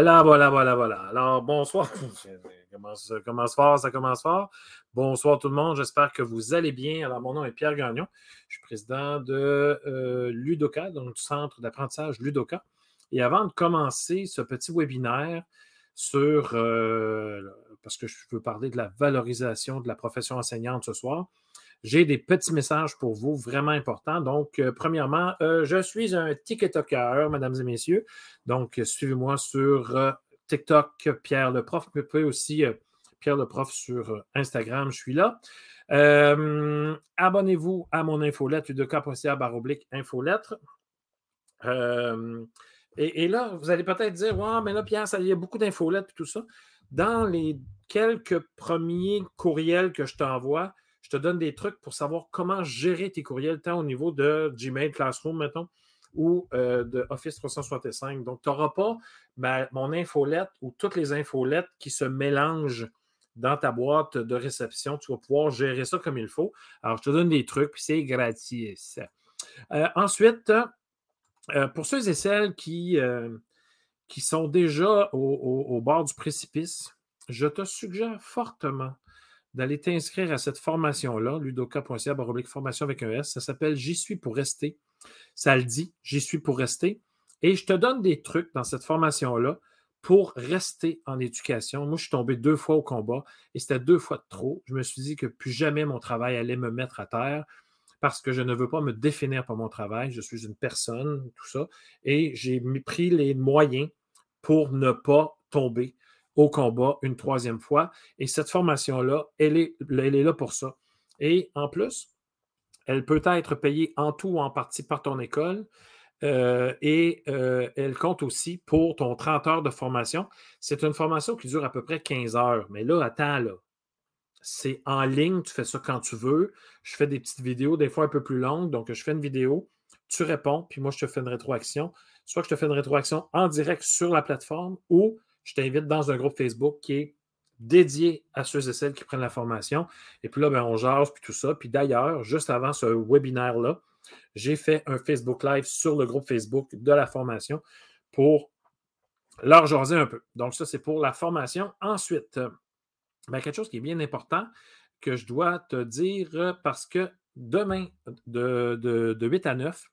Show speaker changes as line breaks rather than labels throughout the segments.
Voilà, voilà, voilà, voilà. Alors, bonsoir. Ça commence, fort, ça commence fort. Bonsoir tout le monde. J'espère que vous allez bien. Alors, mon nom est Pierre Gagnon. Je suis président de euh, Ludoka, donc du centre d'apprentissage Ludoka. Et avant de commencer ce petit webinaire sur, euh, parce que je veux parler de la valorisation de la profession enseignante ce soir, j'ai des petits messages pour vous vraiment importants. Donc, euh, premièrement, euh, je suis un TikToker, mesdames et messieurs. Donc, suivez-moi sur euh, TikTok, Pierre le prof. Vous pouvez aussi Pierre le prof sur Instagram, je suis là. Abonnez-vous à mon infolettre, udoka.ca baroblique infolettre. Et, et, là, vous allez peut-être dire, ouais, mais là, Pierre, il y a beaucoup d'infolettes et tout ça. Dans les quelques premiers courriels que je t'envoie, te donne des trucs pour savoir comment gérer tes courriels, tant au niveau de Gmail Classroom, mettons, ou euh, de Office 365. Donc, tu n'auras pas mon infolette ou toutes les infolettes qui se mélangent dans ta boîte de réception. Tu vas pouvoir gérer ça comme il faut. Alors, je te donne des trucs, puis c'est gratis. Euh, ensuite, euh, pour ceux et celles qui, qui sont déjà au bord du précipice, je te suggère fortement d'aller t'inscrire à cette formation-là, ludoka.ca, formation avec un S. Ça s'appelle J'y suis pour rester. Ça le dit, J'y suis pour rester. Et je te donne des trucs dans cette formation-là pour rester en éducation. Moi, je suis tombé deux fois au combat et c'était deux fois trop. Je me suis dit que plus jamais mon travail allait me mettre à terre parce que je ne veux pas me définir par mon travail. Je suis une personne, tout ça. Et j'ai pris les moyens pour ne pas tomber au combat une troisième fois. Et cette formation-là, elle est, elle est là pour ça. Et en plus, elle peut être payée en tout ou en partie par ton école. Euh, et euh, elle compte aussi pour ton 30 heures de formation. C'est une formation qui dure à peu près 15 heures. Mais là, attends, là. C'est en ligne, tu fais ça quand tu veux. Je fais des petites vidéos, des fois un peu plus longues. Donc, je fais une vidéo, tu réponds, puis moi, je te fais une rétroaction. Soit que je te fais une rétroaction en direct sur la plateforme ou je t'invite dans un groupe Facebook qui est dédié à ceux et celles qui prennent la formation. Et puis là, ben, on jase, puis tout ça. Puis d'ailleurs, juste avant ce webinaire-là, j'ai fait un Facebook Live sur le groupe Facebook de la formation pour leur jaser un peu. Donc, ça, c'est pour la formation. Ensuite, ben, quelque chose qui est bien important que je dois te dire parce que demain, de, de 8 à 9,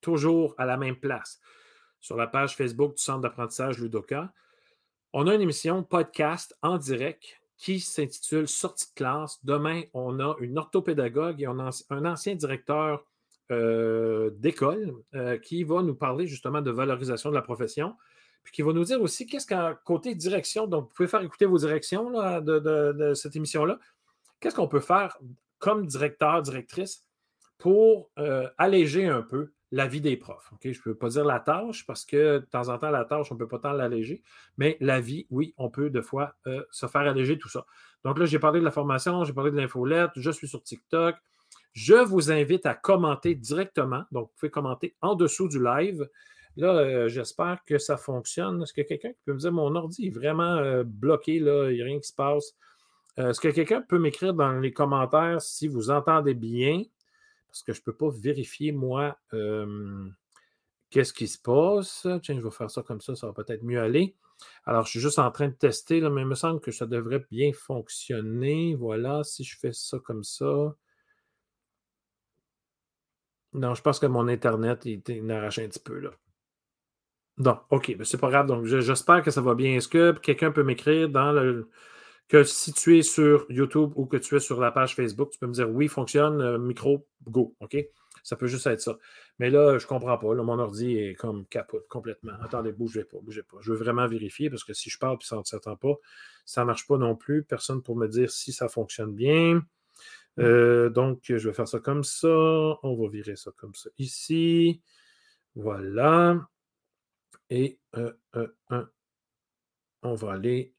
toujours à la même place, sur la page Facebook du Centre d'apprentissage Ludoka, on a une émission podcast en direct qui s'intitule Sortie de classe. Demain, on a une orthopédagogue et un ancien directeur euh, d'école euh, qui va nous parler justement de valorisation de la profession, puis qui va nous dire aussi qu'est-ce qu'à côté direction, donc vous pouvez faire écouter vos directions de, cette émission-là, qu'est-ce qu'on peut faire comme directeur, directrice pour euh, alléger un peu la vie des profs. Je ne peux pas dire la tâche parce que de temps en temps, la tâche, on ne peut pas tant l'alléger, mais la vie, oui, on peut de fois euh, se faire alléger tout ça. Donc là, j'ai parlé de la formation, j'ai parlé de l'infolette, je suis sur TikTok. Je vous invite à commenter directement. Donc, vous pouvez commenter en dessous du live. Là, euh, j'espère que ça fonctionne. Est-ce que quelqu'un peut me dire mon ordi est vraiment euh, bloqué, il n'y a rien qui se passe? Est-ce que quelqu'un peut m'écrire dans les commentaires si vous entendez bien? Parce que je ne peux pas vérifier, moi, qu'est-ce qui se passe. Tiens, je vais faire ça comme ça, ça va peut-être mieux aller. Alors, je suis juste en train de tester, là, mais il me semble que ça devrait bien fonctionner. Voilà, si je fais ça comme ça. Non, je pense que mon Internet, il, il arrache un petit peu, là. Non, OK, mais c'est pas grave. Donc, j'espère que ça va bien. Est-ce que quelqu'un peut m'écrire dans le, que si tu es sur YouTube ou que tu es sur la page Facebook, tu peux me dire oui, fonctionne, euh, micro, go. OK? Ça peut juste être ça. Mais là, je ne comprends pas. mon ordi est comme capote complètement. Attendez, bougez pas, bougez pas. Je veux vraiment vérifier parce que si je parle et ça ne s'entend pas, ça ne marche pas non plus. Personne pour me dire si ça fonctionne bien. Euh, donc, je vais faire ça comme ça. On va virer ça comme ça ici. Voilà. Et euh, on va aller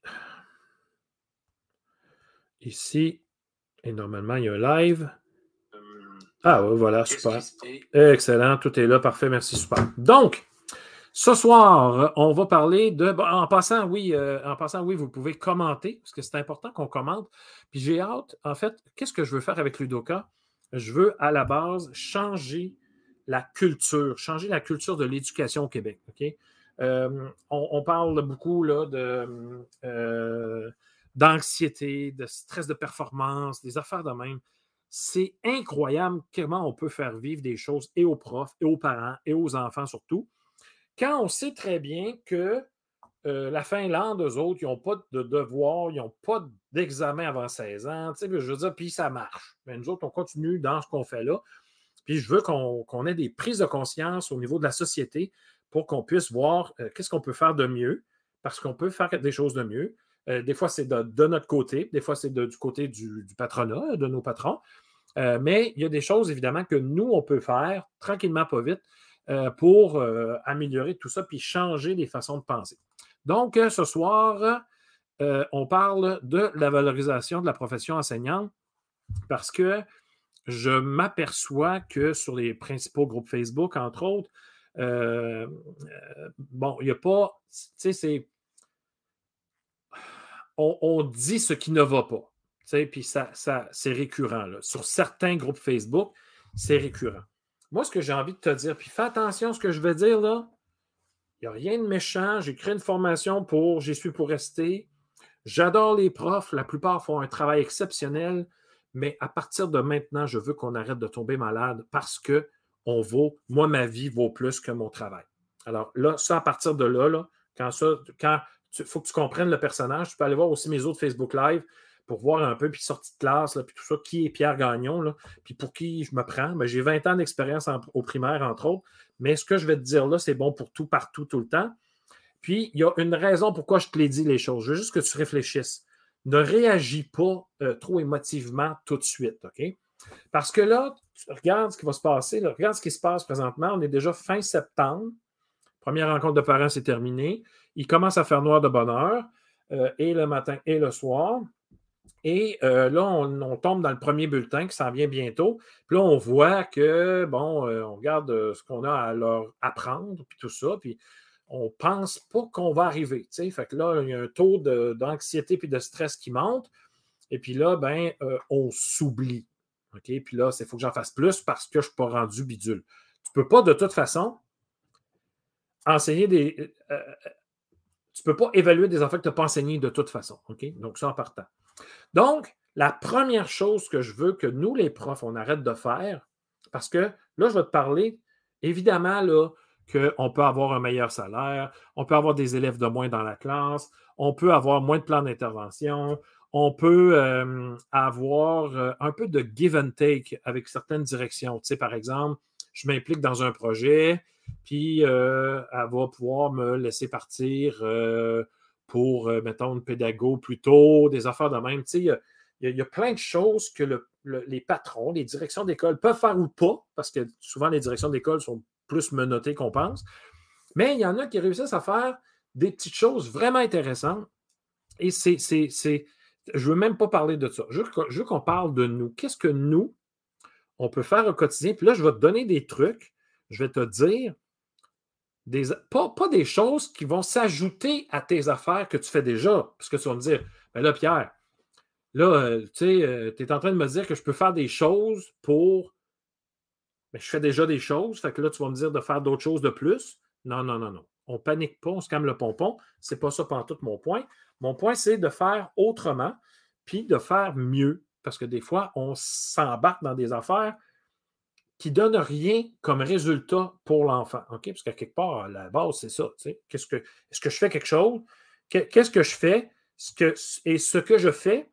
ici. Et normalement, il y a un live? Ah oui, voilà, super. Excellent, tout est là, parfait, merci, super. Donc, ce soir, on va parler de. en passant, oui, euh, en passant, oui, vous pouvez commenter, parce que c'est important qu'on commente. Puis j'ai hâte, en fait, qu'est-ce que je veux faire avec Ludoka? Je veux à la base changer la culture, changer la culture de l'éducation au Québec. OK? Euh, on, parle beaucoup là, de, euh, d'anxiété, de stress de performance, des affaires de même. C'est incroyable comment on peut faire vivre des choses et aux profs, et aux parents, et aux enfants surtout, quand on sait très bien que euh, la Finlande, eux autres, ils n'ont pas de devoir, ils n'ont pas d'examen avant 16 ans. Je veux dire, puis ça marche. Mais nous autres, on continue dans ce qu'on fait là. Puis je veux qu'on ait des prises de conscience au niveau de la société pour qu'on puisse voir euh, qu'est-ce qu'on peut faire de mieux, parce qu'on peut faire des choses de mieux. Euh, des fois, c'est de, notre côté, des fois, c'est du côté du, patronat, de nos patrons. mais il y a des choses, évidemment, que nous, on peut faire tranquillement, pas vite, pour améliorer tout ça, puis changer les façons de penser. Donc, euh, ce soir, euh, on parle de la valorisation de la profession enseignante parce que je m'aperçois que sur les principaux groupes Facebook, entre autres, euh, bon, il n'y a pas, tu sais, c'est. On, dit ce qui ne va pas. Puis ça, ça c'est récurrent. Sur certains groupes Facebook, c'est récurrent. Moi, ce que j'ai envie de te dire, puis fais attention à ce que je vais dire là, il n'y a rien de méchant. J'ai créé une formation pour J'y suis pour rester. J'adore les profs. La plupart font un travail exceptionnel. Mais à partir de maintenant, je veux qu'on arrête de tomber malade parce que on vaut, moi, ma vie vaut plus que mon travail. Alors là, ça, à partir de là, là quand ça, quand il faut que tu comprennes le personnage, tu peux aller voir aussi mes autres Facebook Live pour voir un peu, puis sortie de classe, là, puis tout ça, qui est Pierre Gagnon, là, puis pour qui je me prends. Ben, j'ai 20 ans d'expérience au primaire, entre autres, mais ce que je vais te dire là, c'est bon pour tout, partout, tout le temps. Puis, il y a une raison pourquoi je te l'ai dit les choses. Je veux juste que tu réfléchisses. Ne réagis pas euh, trop émotivement tout de suite, OK? Parce que là, regarde ce qui va se passer, regarde ce qui se passe présentement. On est déjà fin septembre. Première rencontre de parents, c'est terminé. Il commence à faire noir de bonheur, euh, et le matin et le soir. Et euh, là, on, tombe dans le premier bulletin qui s'en vient bientôt. Puis là, on voit que, bon, euh, on regarde ce qu'on a à leur apprendre, puis tout ça, puis on pense pas qu'on va arriver. sais. Fait que là, il y a un taux d'anxiété puis de stress qui monte. Et puis là, ben, on s'oublie. OK? Puis là, il faut que j'en fasse plus parce que je ne suis pas rendu bidule. Tu ne peux pas, de toute façon, enseigner des. Tu ne peux pas évaluer des enfants que tu n'as pas enseignés de toute façon. Donc, ça en partant. Donc, la première chose que je veux que nous, les profs, on arrête de faire, parce que là, je vais te parler, évidemment, là, qu'on peut avoir un meilleur salaire, on peut avoir des élèves de moins dans la classe, on peut avoir moins de plans d'intervention, on peut euh, avoir euh, un peu de give and take avec certaines directions. Tu sais, par exemple, je m'implique dans un projet, puis euh, elle va pouvoir me laisser partir pour, euh, mettons, une pédago plus tôt, des affaires de même. Il y, a plein de choses que les patrons, les directions d'école peuvent faire ou pas, parce que souvent les directions d'école sont plus menottées qu'on pense. Mais il y en a qui réussissent à faire des petites choses vraiment intéressantes. Et c'est. Je ne veux même pas parler de ça. Je veux, qu'on parle de nous. Qu'est-ce que nous, on peut faire au quotidien? Puis là, je vais te donner des trucs. Je vais te dire pas, des choses qui vont s'ajouter à tes affaires que tu fais déjà. Parce que tu vas me dire, ben là, Pierre, là, euh, tu sais, euh, es en train de me dire que je peux faire des choses pour. Mais ben, je fais déjà des choses. Fait que là, tu vas me dire de faire d'autres choses de plus. Non, non, non, non. On panique pas, on se calme le pompon. C'est pas ça tout mon point. Mon point, c'est de faire autrement, puis de faire mieux. Parce que des fois, on s'embarque dans des affaires qui ne donne rien comme résultat pour l'enfant. OK? Parce qu'à quelque part, la base, c'est ça. Qu'est-ce que, est-ce que je fais quelque chose? Qu'est-ce que je fais? Et ce que je fais,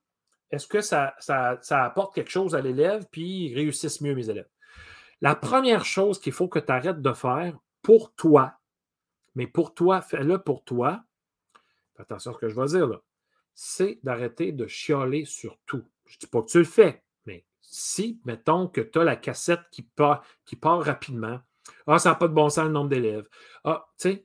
est-ce que ça, ça, apporte quelque chose à l'élève, puis ils réussissent mieux, mes élèves? La première chose qu'il faut que tu arrêtes de faire pour toi, mais pour toi, fais-le pour toi, attention à ce que je vais dire là, c'est d'arrêter de chialer sur tout. Je ne dis pas que tu le fais, si, mettons, que tu as la cassette qui part, qui part rapidement, ah, ça n'a pas de bon sens le nombre d'élèves. Ah, tu sais,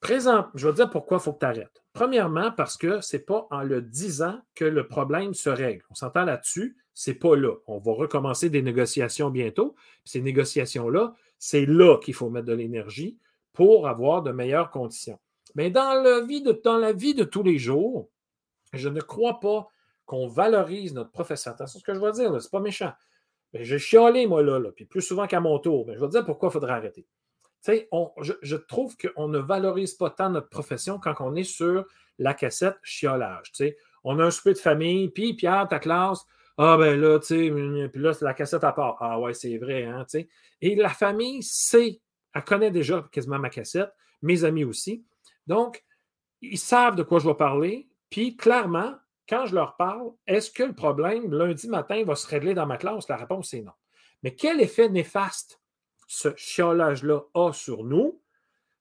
présent, je vais te dire pourquoi il faut que tu arrêtes. Premièrement, parce que ce n'est pas en le disant que le problème se règle. On s'entend là-dessus, c'est pas là. On va recommencer des négociations bientôt. Ces négociations-là, c'est là qu'il faut mettre de l'énergie pour avoir de meilleures conditions. Mais dans la vie de tous les jours, je ne crois pas qu'on valorise notre professeur. Attention ce que je vais dire, c'est pas méchant. Mais j'ai chialé, moi, là, puis plus souvent qu'à mon tour. Mais je vais dire pourquoi il faudrait arrêter. Je, trouve qu'on ne valorise pas tant notre profession quand on est sur la cassette chiolage. On a un souper de famille, puis Pierre, ta classe, ah ben là, tu sais, puis là, la cassette à part. Ah ouais, c'est vrai, hein, tu sais. Et la famille sait, elle connaît déjà quasiment ma cassette, mes amis aussi. Donc, ils savent de quoi je vais parler, puis clairement, quand je leur parle, est-ce que le problème lundi matin va se régler dans ma classe? La réponse est non. Mais quel effet néfaste ce chiolage-là a sur nous?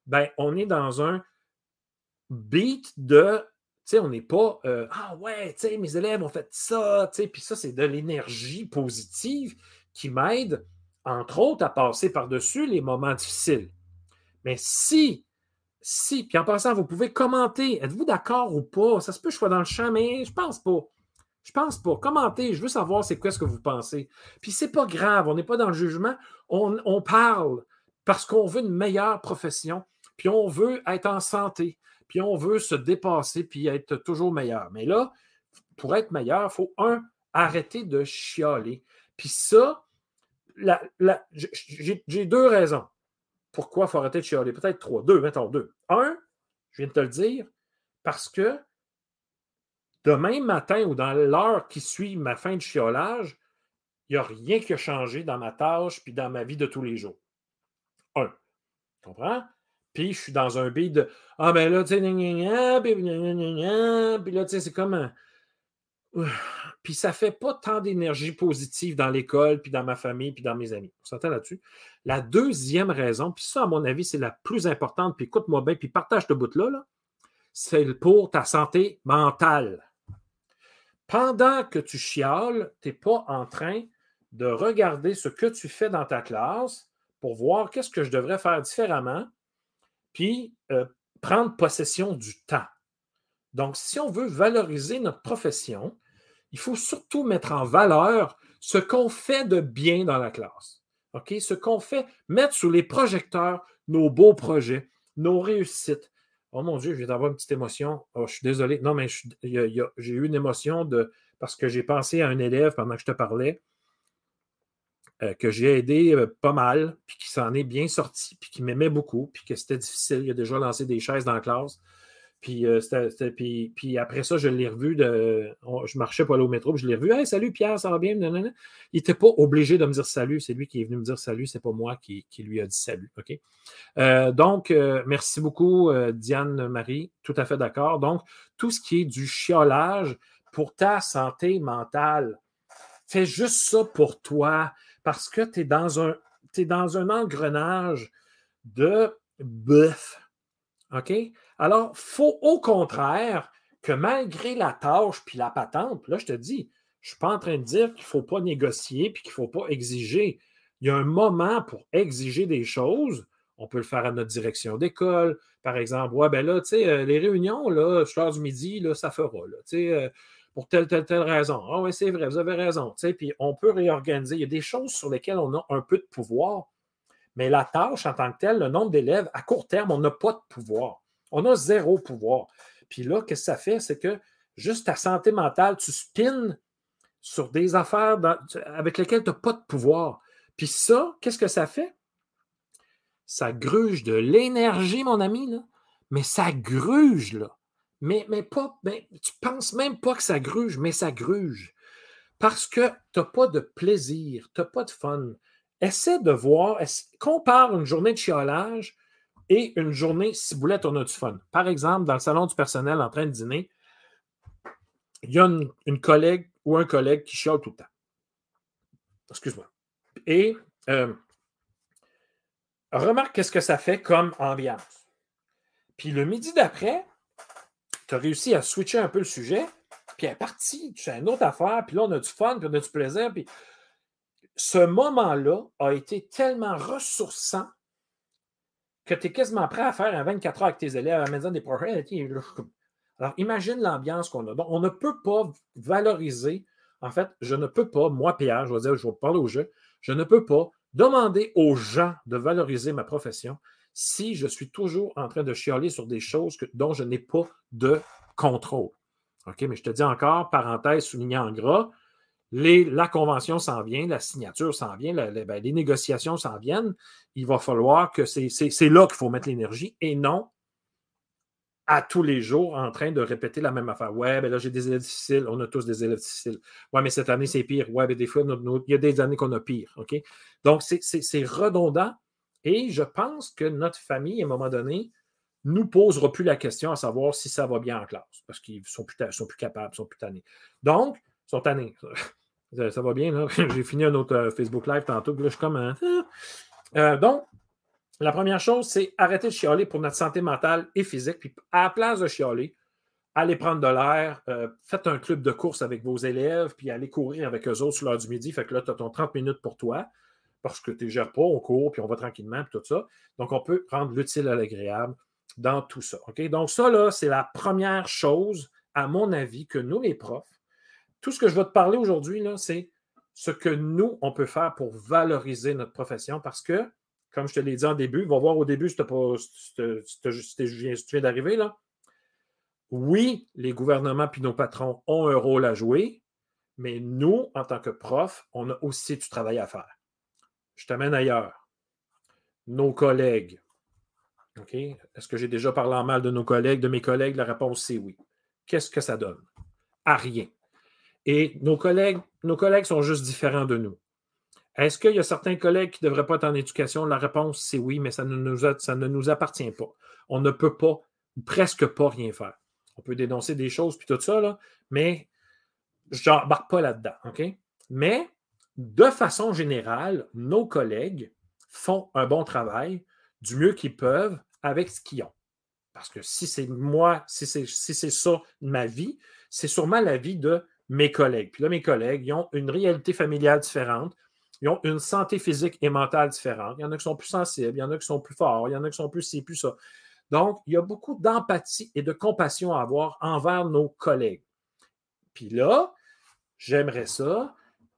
Ben, on est dans un beat de, tu sais, on n'est pas, euh, ah ouais, tu sais, mes élèves ont fait ça, tu sais, puis ça, c'est de l'énergie positive qui m'aide, entre autres, à passer par-dessus les moments difficiles. Mais si si, puis en passant, vous pouvez commenter. Êtes-vous d'accord ou pas? Ça se peut que je sois dans le champ, mais je pense pas. Je pense pas. Commentez, je veux savoir c'est quoi ce que vous pensez. Puis c'est pas grave, on n'est pas dans le jugement. On, parle parce qu'on veut une meilleure profession, puis on veut être en santé, puis on veut se dépasser, puis être toujours meilleur. Mais là, pour être meilleur, il faut, un, arrêter de chialer. Puis ça, j'ai deux raisons pourquoi il faut arrêter de chialer? Peut-être trois. Deux, mettons deux. Un, je viens de te le dire, parce que demain matin ou dans l'heure qui suit ma fin de chiolage, il n'y a rien qui a changé dans ma tâche puis dans ma vie de tous les jours. Un. Tu comprends? Puis je suis dans un beat de Ah ben là, tu sais, puis là, tu sais, c'est comme un. Puis ça fait pas tant d'énergie positive dans l'école, puis dans ma famille, puis dans mes amis. On s'entend là-dessus? La deuxième raison, puis ça, à mon avis, c'est la plus importante, puis écoute-moi bien, puis partage ce bout-là, c'est pour ta santé mentale. Pendant que tu chiales, tu n'es pas en train de regarder ce que tu fais dans ta classe pour voir qu'est-ce que je devrais faire différemment, puis euh, prendre possession du temps. Donc, si on veut valoriser notre profession, il faut surtout mettre en valeur ce qu'on fait de bien dans la classe. OK? Ce qu'on fait, mettre sous les projecteurs nos beaux projets, nos réussites. Oh mon Dieu, je viens d'avoir une petite émotion. Oh, je suis désolé. Non, mais j'ai eu une émotion de parce que j'ai pensé à un élève pendant que je te parlais, euh, que j'ai aidé euh, pas mal, puis qui s'en est bien sorti, puis qui m'aimait beaucoup, puis que c'était difficile. Il a déjà lancé des chaises dans la classe. Puis, euh, puis, après ça, je l'ai revu. Je marchais pour aller au métro, puis je l'ai revu. Hey, salut Pierre, ça va bien? Il n'était pas obligé de me dire salut. C'est lui qui est venu me dire salut. C'est pas moi qui, lui a dit salut. OK? Euh, donc, euh, merci beaucoup, Diane Marie. Tout à fait d'accord. Donc, tout ce qui est du chiolage pour ta santé mentale, fais juste ça pour toi parce que tu es dans un engrenage de bœuf. OK? Alors, il faut au contraire que malgré la tâche puis la patente, là, je te dis, je ne suis pas en train de dire qu'il ne faut pas négocier puis qu'il ne faut pas exiger. Il y a un moment pour exiger des choses. On peut le faire à notre direction d'école. Par exemple, ouais, ben là, tu sais, euh, les réunions, là, l'heure du midi, là, ça fera, tu sais, euh, pour telle, telle, telle raison. Ah oui, c'est vrai, vous avez raison. Tu sais, puis on peut réorganiser. Il y a des choses sur lesquelles on a un peu de pouvoir, mais la tâche en tant que telle, le nombre d'élèves, à court terme, on n'a pas de pouvoir. On a zéro pouvoir. Puis là, qu'est-ce que ça fait? C'est que juste ta santé mentale, tu spins sur des affaires avec lesquelles tu n'as pas de pouvoir. Puis ça, qu'est-ce que ça fait? Ça gruge de l'énergie, mon ami, là. mais ça gruge, là. Mais, mais pas, ben, tu penses même pas que ça gruge, mais ça gruge. Parce que tu n'as pas de plaisir, tu n'as pas de fun. Essaie de voir, compare une journée de chiolage et une journée ciboulette, on a du fun. Par exemple, dans le salon du personnel en train de dîner, il y a une, collègue ou un collègue qui chiale tout le temps. Excuse-moi. Et euh, remarque qu'est-ce que ça fait comme ambiance. Puis le midi d'après, tu as réussi à switcher un peu le sujet, puis elle est partie, tu as une autre affaire, puis là, on a du fun, puis on a du plaisir. Puis ce moment-là a été tellement ressourçant que tu es quasiment prêt à faire un 24 heures avec tes élèves à la maison des projets. Alors, imagine l'ambiance qu'on a. Donc, on ne peut pas valoriser, en fait, je ne peux pas, moi, Pierre, je vais dire, je vais parler au jeu, je ne peux pas demander aux gens de valoriser ma profession si je suis toujours en train de chialer sur des choses dont je n'ai pas de contrôle. OK, mais je te dis encore, parenthèse soulignée en gras, la convention s'en vient, la signature s'en vient, ben, les négociations s'en viennent. Il va falloir que c'est là qu'il faut mettre l'énergie et non à tous les jours en train de répéter la même affaire. Ouais, ben là, j'ai des élèves difficiles. On a tous des élèves difficiles. Ouais, mais cette année, c'est pire. Ouais, mais des fois, il y a des années qu'on a pire. OK? Donc, c'est redondant. Et je pense que notre famille, à un moment donné, nous posera plus la question à savoir si ça va bien en classe, parce qu'ils sont plus, sont plus capables, ils sont plus tannés. Donc, sont tannés. Ça, va bien, là. J'ai fini un autre euh, Facebook Live tantôt, là, je suis comme un... Euh, donc, la première chose, c'est arrêter de chialer pour notre santé mentale et physique. Puis à la place de chialer, allez prendre de l'air, euh, faites un club de course avec vos élèves, puis allez courir avec eux autres sur l'heure du midi. Fait que là, tu as ton 30 minutes pour toi, parce que tu ne gères pas, on court, puis on va tranquillement, puis tout ça. Donc, on peut prendre l'utile à l'agréable dans tout ça. Donc, ça, là, c'est la première chose, à mon avis, que nous, les profs, tout ce que je vais te parler aujourd'hui, c'est ce que nous, on peut faire pour valoriser notre profession parce que comme je te l'ai dit en début, va voir au début si, tu viens d'arriver. là. Oui, les gouvernements puis nos patrons ont un rôle à jouer, mais nous, en tant que profs, on a aussi du travail à faire. Je t'amène ailleurs. Nos collègues. OK? Est-ce que j'ai déjà parlé en mal de nos collègues, de mes collègues? La réponse, c'est oui. Qu'est-ce que ça donne? À rien. Et nos collègues, nos collègues sont juste différents de nous. Est-ce qu'il y a certains collègues qui ne devraient pas être en éducation? La réponse, c'est oui, mais ça ne, nous appartient pas. On ne peut pas, presque pas rien faire. On peut dénoncer des choses puis tout ça, là, mais je n'embarque pas là-dedans. Mais de façon générale, nos collègues font un bon travail du mieux qu'ils peuvent avec ce qu'ils ont. Parce que si c'est moi, si c'est si ça ma vie, c'est sûrement la vie de mes collègues. Puis là, mes collègues, ils ont une réalité familiale différente, ils ont une santé physique et mentale différente. Il y en a qui sont plus sensibles, il y en a qui sont plus forts, il y en a qui sont plus ci, plus ça. Donc, il y a beaucoup d'empathie et de compassion à avoir envers nos collègues. Puis là, j'aimerais ça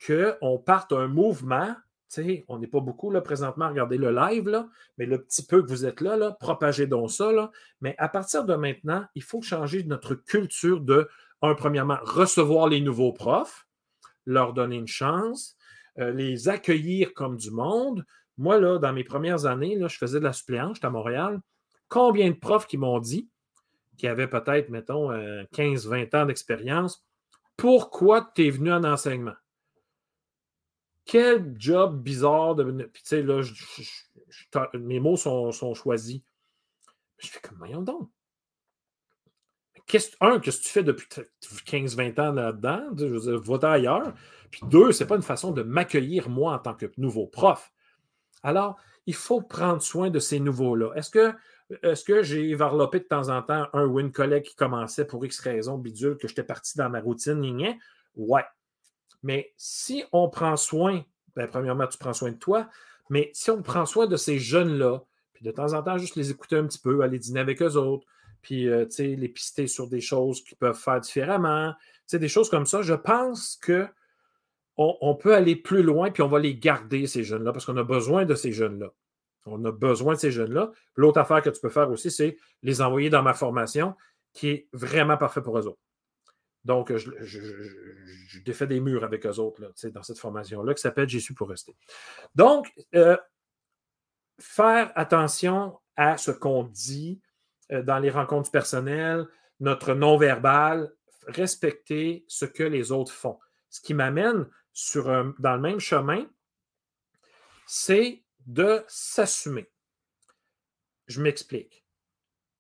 qu'on parte un mouvement. Tu sais, on n'est pas beaucoup là présentement à regarder le live, là, mais le petit peu que vous êtes là, là propagez donc ça. Là. Mais à partir de maintenant, il faut changer notre culture de, un, premièrement, recevoir les nouveaux profs, leur donner une chance, euh, les accueillir comme du monde. Moi, là, dans mes premières années, là, je faisais de la suppléance, j'étais à Montréal. Combien de profs qui m'ont dit, qui avaient peut-être, mettons, 15-20 euh, ans d'expérience, pourquoi tu es venu en enseignement? Quel job bizarre de. Puis, tu sais, là, mes mots sont, choisis. Je fais comme, voyons donc. Un, qu'est-ce que tu fais depuis 15-20 ans là-dedans? Je veux dire, ailleurs. Puis deux, ce n'est pas une façon de m'accueillir moi en tant que nouveau prof. Alors, il faut prendre soin de ces nouveaux-là. Est-ce que, est que j'ai varlopé de temps en temps un ou une collègue qui commençait pour X raison bidule, que j'étais parti dans ma routine, Oui. Ouais. Mais si on prend soin, bien, premièrement, tu prends soin de toi, mais si on prend soin de ces jeunes-là, puis de temps en temps, juste les écouter un petit peu, aller dîner avec eux autres, puis euh, les pister sur des choses qu'ils peuvent faire différemment, des choses comme ça, je pense que on, peut aller plus loin, puis on va les garder, ces jeunes-là, parce qu'on a besoin de ces jeunes-là. On a besoin de ces jeunes-là. L'autre affaire que tu peux faire aussi, c'est les envoyer dans ma formation, qui est vraiment parfait pour eux autres. Donc, je, défais des murs avec eux autres là, dans cette formation-là qui s'appelle Jésus pour rester. Donc, euh, faire attention à ce qu'on dit dans les rencontres personnelles, notre non-verbal, respecter ce que les autres font. Ce qui m'amène sur dans le même chemin, c'est de s'assumer. Je m'explique.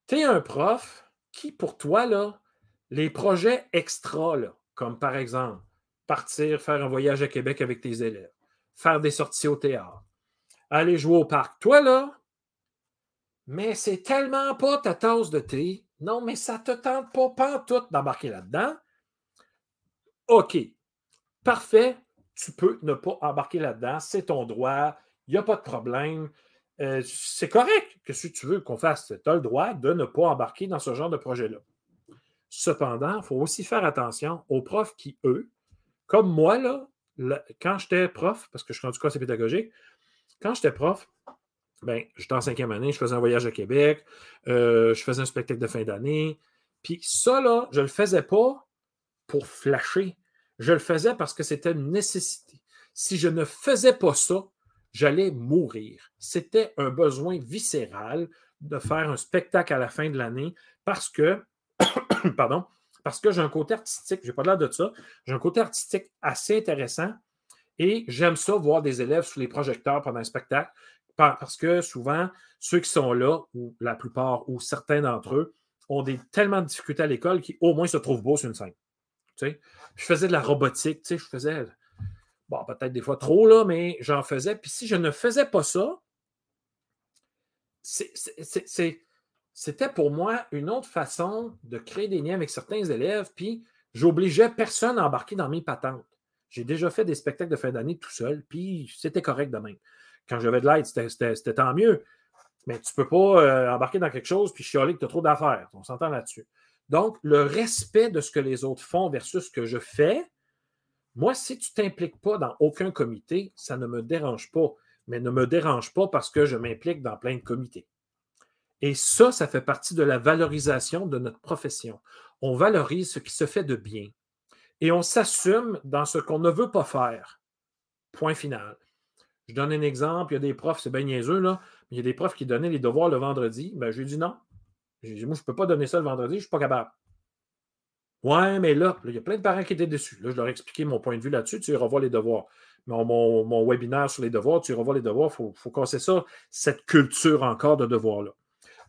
Tu es un prof qui, pour toi, là, les projets extra, comme par exemple partir faire un voyage à Québec avec tes élèves, faire des sorties au théâtre, aller jouer au parc, toi, là, mais c'est tellement pas ta tasse de thé. Non, mais ça te tente pas, pas tout d'embarquer là-dedans. OK. Parfait tu peux ne pas embarquer là-dedans, c'est ton droit, il n'y a pas de problème. Euh, c'est correct que si tu veux qu'on fasse, tu as le droit de ne pas embarquer dans ce genre de projet-là. Cependant, il faut aussi faire attention aux profs qui, eux, comme moi, là, quand j'étais prof, parce que je suis rendu c'est pédagogique, quand j'étais prof, ben, j'étais en cinquième année, je faisais un voyage à Québec, euh, je faisais un spectacle de fin d'année. Puis ça, là, je ne le faisais pas pour flasher. Je le faisais parce que c'était une nécessité. Si je ne faisais pas ça, j'allais mourir. C'était un besoin viscéral de faire un spectacle à la fin de l'année parce que, pardon, parce que j'ai un côté artistique, je n'ai pas l'air de ça, j'ai un côté artistique assez intéressant et j'aime ça voir des élèves sous les projecteurs pendant un spectacle parce que souvent, ceux qui sont là, ou la plupart, ou certains d'entre eux, ont des, tellement de difficultés à l'école qu'ils au moins se trouvent beaux sur une scène. Je faisais de la robotique, je faisais, bon, peut-être des fois trop, là, mais j'en faisais. Puis si je ne faisais pas ça, c'était pour moi une autre façon de créer des liens avec certains élèves, puis j'obligeais personne à embarquer dans mes patentes. J'ai déjà fait des spectacles de fin d'année tout seul, puis c'était correct de même. Quand j'avais de l'aide, c'était tant mieux. Mais tu ne peux pas euh, embarquer dans quelque chose puis chialer que tu as trop d'affaires. On s'entend là-dessus. Donc, le respect de ce que les autres font versus ce que je fais, moi, si tu ne t'impliques pas dans aucun comité, ça ne me dérange pas. Mais ne me dérange pas parce que je m'implique dans plein de comités. Et ça, ça fait partie de la valorisation de notre profession. On valorise ce qui se fait de bien. Et on s'assume dans ce qu'on ne veut pas faire. Point final. Je donne un exemple, il y a des profs, c'est bien niaiseux, là, mais il y a des profs qui donnaient les devoirs le vendredi. Ben, j'ai dit non. J'ai dit, moi, je ne peux pas donner ça le vendredi, je ne suis pas capable. Ouais, mais là, il y a plein de parents qui étaient déçus. Là, je leur ai expliqué mon point de vue là-dessus. Tu revois les devoirs. Mon, webinaire sur les devoirs, tu revois les devoirs. Il faut, faut casser ça, cette culture encore de devoirs-là.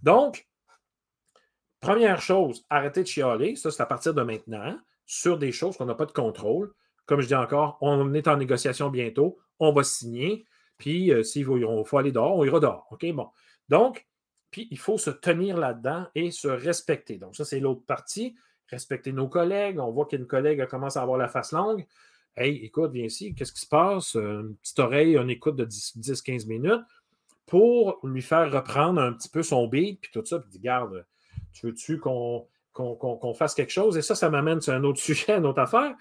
Donc, première chose, arrêtez de chialer. Ça, c'est à partir de maintenant, sur des choses qu'on n'a pas de contrôle. Comme je dis encore, on est en négociation bientôt, on va signer, puis euh, s'il faut, aller dehors, on ira dehors. OK, bon. Donc, puis il faut se tenir là-dedans et se respecter. Donc, ça, c'est l'autre partie. Respecter nos collègues. On voit qu'une collègue commence à avoir la face longue. Hey, écoute, viens ici, qu'est-ce qui se passe? Une petite oreille, on écoute de 10-15 minutes pour lui faire reprendre un petit peu son beat, puis tout ça, puis dit, garde, tu veux-tu qu'on fasse quelque chose? Et ça, ça m'amène sur un autre sujet, une autre affaire.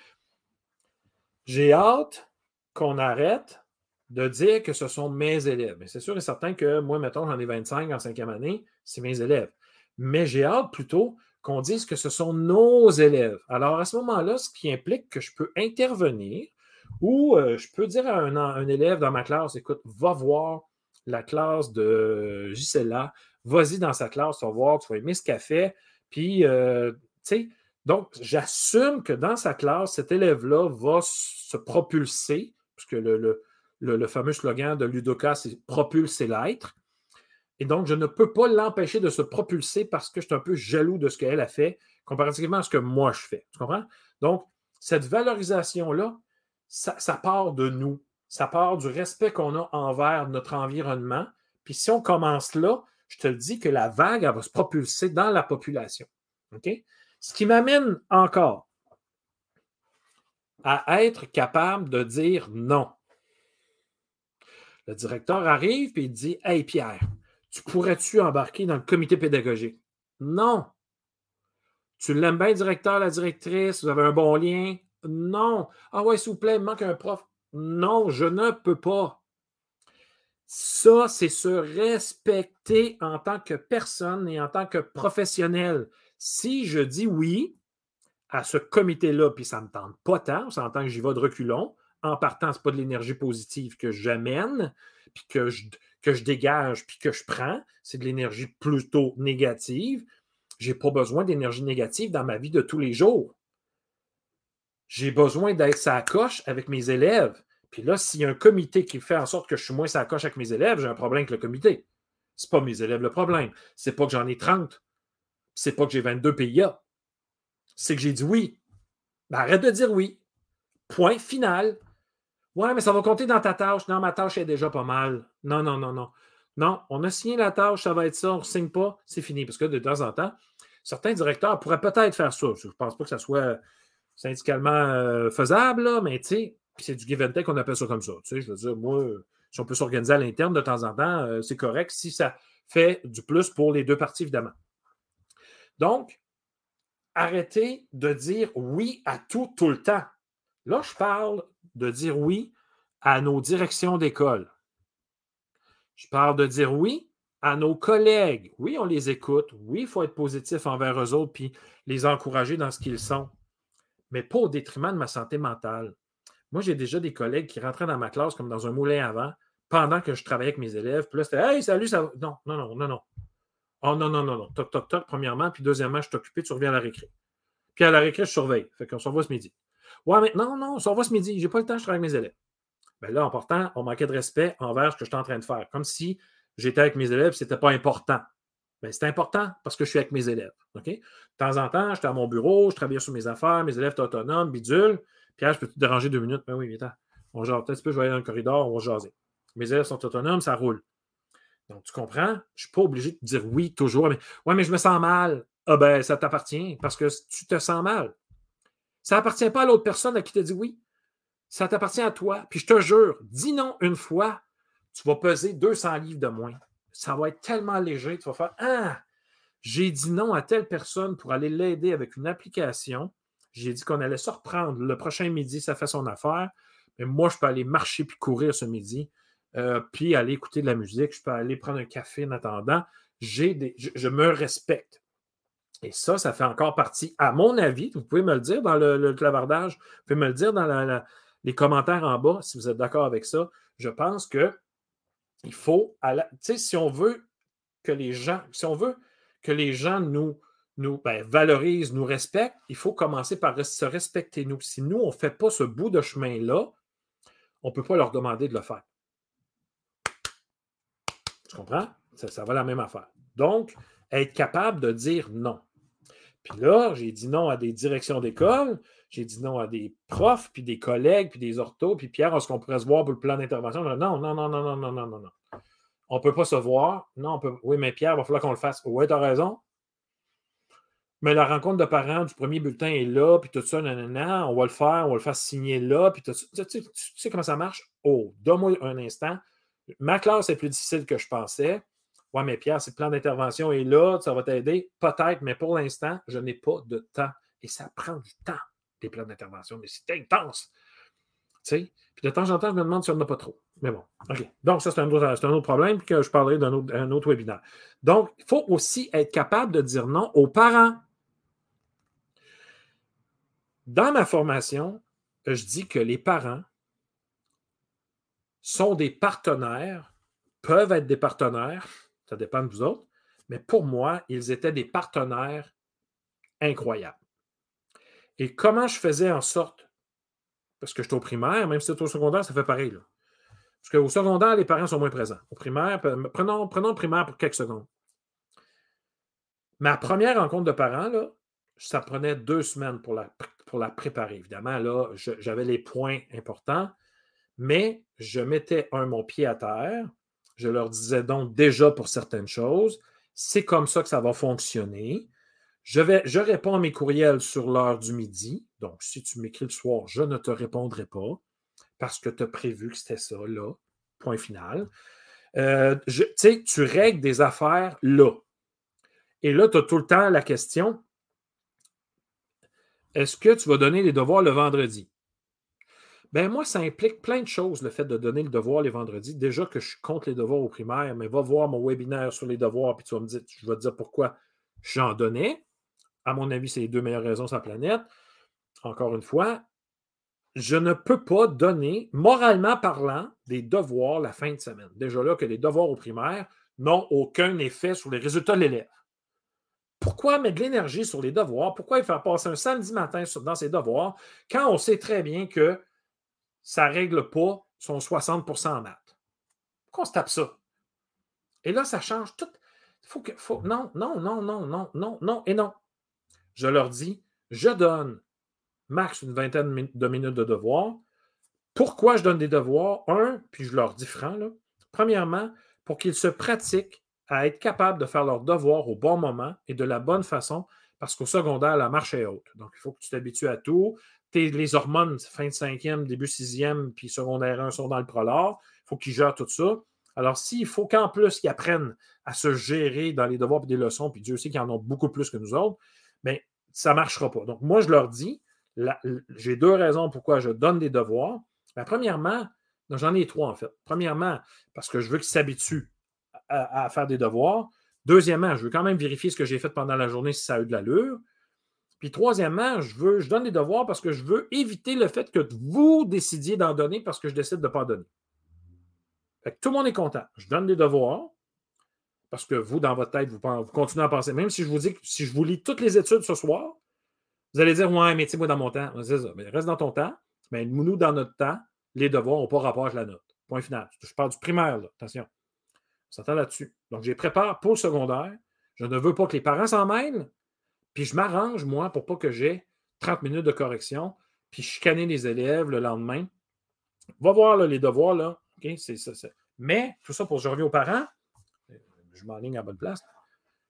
J'ai hâte qu'on arrête de dire que ce sont mes élèves. Mais c'est sûr et certain que moi, mettons, j'en ai 25 en cinquième année, c'est mes élèves. Mais j'ai hâte plutôt qu'on dise que ce sont nos élèves. Alors, à ce moment-là, ce qui implique que je peux intervenir ou euh, je peux dire à un, élève dans ma classe, écoute, va voir la classe de Gisela, vas-y dans sa classe, tu vas voir, tu vas aimer ce qu'elle fait. Puis, euh, tu sais, donc, j'assume que dans sa classe, cet élève-là va se propulser, puisque le, le, fameux slogan de Ludoka, c'est propulser l'être. Et donc, je ne peux pas l'empêcher de se propulser parce que je suis un peu jaloux de ce qu'elle a fait comparativement à ce que moi je fais. Tu comprends? Donc, cette valorisation-là, ça, ça, part de nous. Ça part du respect qu'on a envers notre environnement. Puis si on commence là, je te le dis que la vague, elle va se propulser dans la population. OK? Ce qui m'amène encore à être capable de dire non. Le directeur arrive et il dit Hey Pierre, tu pourrais-tu embarquer dans le comité pédagogique? Non. Tu l'aimes bien, directeur, la directrice, vous avez un bon lien? Non. Ah ouais, s'il vous plaît, il manque un prof. Non, je ne peux pas. Ça, c'est se respecter en tant que personne et en tant que professionnel. Si je dis oui à ce comité-là, puis ça ne me tente pas tant, ça entend que j'y vais de reculons, en partant, ce n'est pas de l'énergie positive que j'amène, puis que je, dégage, puis que je prends, c'est de l'énergie plutôt négative. Je n'ai pas besoin d'énergie négative dans ma vie de tous les jours. J'ai besoin d'être sa coche avec mes élèves. Puis là, s'il y a un comité qui fait en sorte que je suis moins sa coche avec mes élèves, j'ai un problème avec le comité. Ce n'est pas mes élèves le problème. C'est pas que j'en ai 30 c'est pas que j'ai 22 PIA. C'est que j'ai dit oui. Ben, arrête de dire oui. Point final. Ouais, mais ça va compter dans ta tâche. Non, ma tâche est déjà pas mal. Non, non, non, non. Non, on a signé la tâche, ça va être ça, on ne signe pas, c'est fini. Parce que de temps en temps, certains directeurs pourraient peut-être faire ça. Je ne pense pas que ça soit syndicalement euh, faisable, mais tu sais, c'est du give and take, on appelle ça comme ça. Tu sais, je veux dire, moi, si on peut s'organiser à l'interne de temps en temps, euh, c'est correct si ça fait du plus pour les deux parties, évidemment. Donc, arrêtez de dire oui à tout, tout le temps. Là, je parle de dire oui à nos directions d'école. Je parle de dire oui à nos collègues. Oui, on les écoute. Oui, il faut être positif envers eux autres puis les encourager dans ce qu'ils sont. mais pas au détriment de ma santé mentale. Moi, j'ai déjà des collègues qui rentraient dans ma classe comme dans un moulin avant, pendant que je travaillais avec mes élèves. Puis là, c'était Hey, salut, ça va. Non, non, non, non, non. Oh non, non, non, non. Toc, toc, toc, premièrement. Puis deuxièmement, je suis occupé, tu reviens à la récré. Puis à la récré, je surveille. Fait qu'on se revoit ce midi. Ouais, mais non, non, on se revoit ce midi. J'ai pas le temps, je travaille avec mes élèves. Bien là, en partant, on manquait de respect envers ce que j'étais en train de faire. Comme si j'étais avec mes élèves, ce n'était pas important. Bien, c'est important parce que je suis avec mes élèves. OK? De temps en temps, j'étais à mon bureau, je travaillais sur mes affaires, mes élèves étaient autonomes, bidule. Pierre, je peux te déranger deux minutes? Ben oui, viens On jase. Peut-être que je vais aller dans le corridor, on va jaser. Mes élèves sont autonomes, ça roule. Donc, tu comprends? Je ne suis pas obligé de dire oui toujours. Mais, ouais, mais je me sens mal. Ah ben, ça t'appartient parce que tu te sens mal. Ça n'appartient pas à l'autre personne à qui te dit oui. Ça t'appartient à toi. Puis je te jure, dis non une fois, tu vas peser 200 livres de moins. Ça va être tellement léger, tu vas faire Ah, j'ai dit non à telle personne pour aller l'aider avec une application. J'ai dit qu'on allait se reprendre le prochain midi, ça fait son affaire. Mais moi, je peux aller marcher puis courir ce midi, euh, puis aller écouter de la musique. Je peux aller prendre un café en attendant. J'ai je, me respecte. Et ça, ça fait encore partie, à mon avis, vous pouvez me le dire dans le, clavardage, vous pouvez me le dire dans les commentaires en bas si vous êtes d'accord avec ça. Je pense que il faut, tu sais, si on veut que les gens, si on veut que les gens nous, nous ben, valorisent, nous respectent, il faut commencer par se respecter nous. Si nous, on ne fait pas ce bout de chemin-là, on ne peut pas leur demander de le faire. Comprends? Ça, ça va la même affaire. Donc, être capable de dire non. Puis là, j'ai dit non à des directions d'école, j'ai dit non à des profs, puis des collègues, puis des orthos, puis Pierre, est-ce qu'on pourrait se voir pour le plan d'intervention? Non, non, non, non, non, non, non, non, non. On ne peut pas se voir. Non, on peut. Oui, mais Pierre, il va falloir qu'on le fasse. Oui, tu as raison. Mais la rencontre de parents du premier bulletin est là, puis tout ça, nanana, on va le faire, on va le faire signer là, puis tout ça. Tu, sais comment ça marche? Oh, donne-moi un instant. Ma classe est plus difficile que je pensais. Ouais, mais Pierre, si le plan d'intervention est là, ça va t'aider. Peut-être, mais pour l'instant, je n'ai pas de temps. Et ça prend du temps, des plans d'intervention, mais c'est intense. Puis de temps en temps, je me demande si on n'en a pas trop. Mais bon, OK. Donc, ça, c'est un, autre, problème, puis que je parlerai d'un autre webinaire. Donc, il faut aussi être capable de dire non aux parents. Dans ma formation, je dis que les parents sont des partenaires, peuvent être des partenaires, ça dépend de vous autres. Mais pour moi, ils étaient des partenaires incroyables. Et comment je faisais en sorte, parce que j'étais au primaire, même si c'était au secondaire, ça fait pareil. Là. Parce qu'au secondaire, les parents sont moins présents. Au primaire, prenons, prenons le primaire pour quelques secondes. Ma première rencontre de parents, ça prenait deux semaines pour la, pour la préparer. Évidemment, là, j'avais les points importants, mais je mettais un mon pied à terre, je leur disais donc déjà pour certaines choses, c'est comme ça que ça va fonctionner. Je, vais, je réponds à mes courriels sur l'heure du midi. Donc, si tu m'écris le soir, je ne te répondrai pas parce que tu as prévu que c'était ça, là. Point final. Euh, tu règles des affaires là. Et là, tu as tout le temps la question est-ce que tu vas donner les devoirs le vendredi? Ben moi, ça implique plein de choses, le fait de donner le devoir les vendredis. Déjà que je compte les devoirs au primaire, mais va voir mon webinaire sur les devoirs, puis tu vas me dire, je vais te dire pourquoi j'en donnais. À mon avis, c'est les deux meilleures raisons sur la planète. Encore une fois, je ne peux pas donner, moralement parlant, des devoirs la fin de semaine. Déjà là que les devoirs au primaire n'ont aucun effet sur les résultats de l'élève. Pourquoi mettre de l'énergie sur les devoirs? Pourquoi faire passer un samedi matin dans ses devoirs quand on sait très bien que ça ne règle pas son 60% en maths. Pourquoi on se tape ça? Et là, ça change tout. Faut que, non, non, non, non, non, non, non et non. Je leur dis, je donne max une vingtaine de minutes de devoirs. Pourquoi je donne des devoirs? Un, puis je leur dis franc, là. premièrement, pour qu'ils se pratiquent à être capables de faire leurs devoirs au bon moment et de la bonne façon, parce qu'au secondaire, la marche est haute. Donc, il faut que tu t'habitues à tout les hormones, fin de cinquième, début sixième, puis secondaire 1 sont dans le prolore. Il faut qu'ils gèrent tout ça. Alors, s'il faut qu'en plus ils apprennent à se gérer dans les devoirs et des leçons, puis Dieu sait qu'ils en ont beaucoup plus que nous autres, bien, ça ne marchera pas. Donc, moi, je leur dis, j'ai deux raisons pourquoi je donne des devoirs. Ben, premièrement, j'en ai trois en fait. Premièrement, parce que je veux qu'ils s'habituent à, faire des devoirs. Deuxièmement, je veux quand même vérifier ce que j'ai fait pendant la journée si ça a eu de l'allure. Puis troisièmement, je, veux, je donne des devoirs parce que je veux éviter le fait que vous décidiez d'en donner parce que je décide de ne pas donner. tout le monde est content. Je donne des devoirs parce que vous, dans votre tête, vous, continuez à penser. Même si je vous dis si je vous lis toutes les études ce soir, vous allez dire Ouais, mais tu moi dans mon temps. Ça. Mais reste dans ton temps. Mais nous, dans notre temps, les devoirs n'ont pas rapport avec la note. Point final. Je parle du primaire, là. attention. On s'entend là-dessus. Donc, je les prépare pour le secondaire. Je ne veux pas que les parents s'en mêlent. Puis je m'arrange, moi, pour pas que j'ai 30 minutes de correction, puis chicaner les élèves le lendemain. Va voir les devoirs, là. Mais, tout ça pour je reviens aux parents, je m'enligne à bonne place.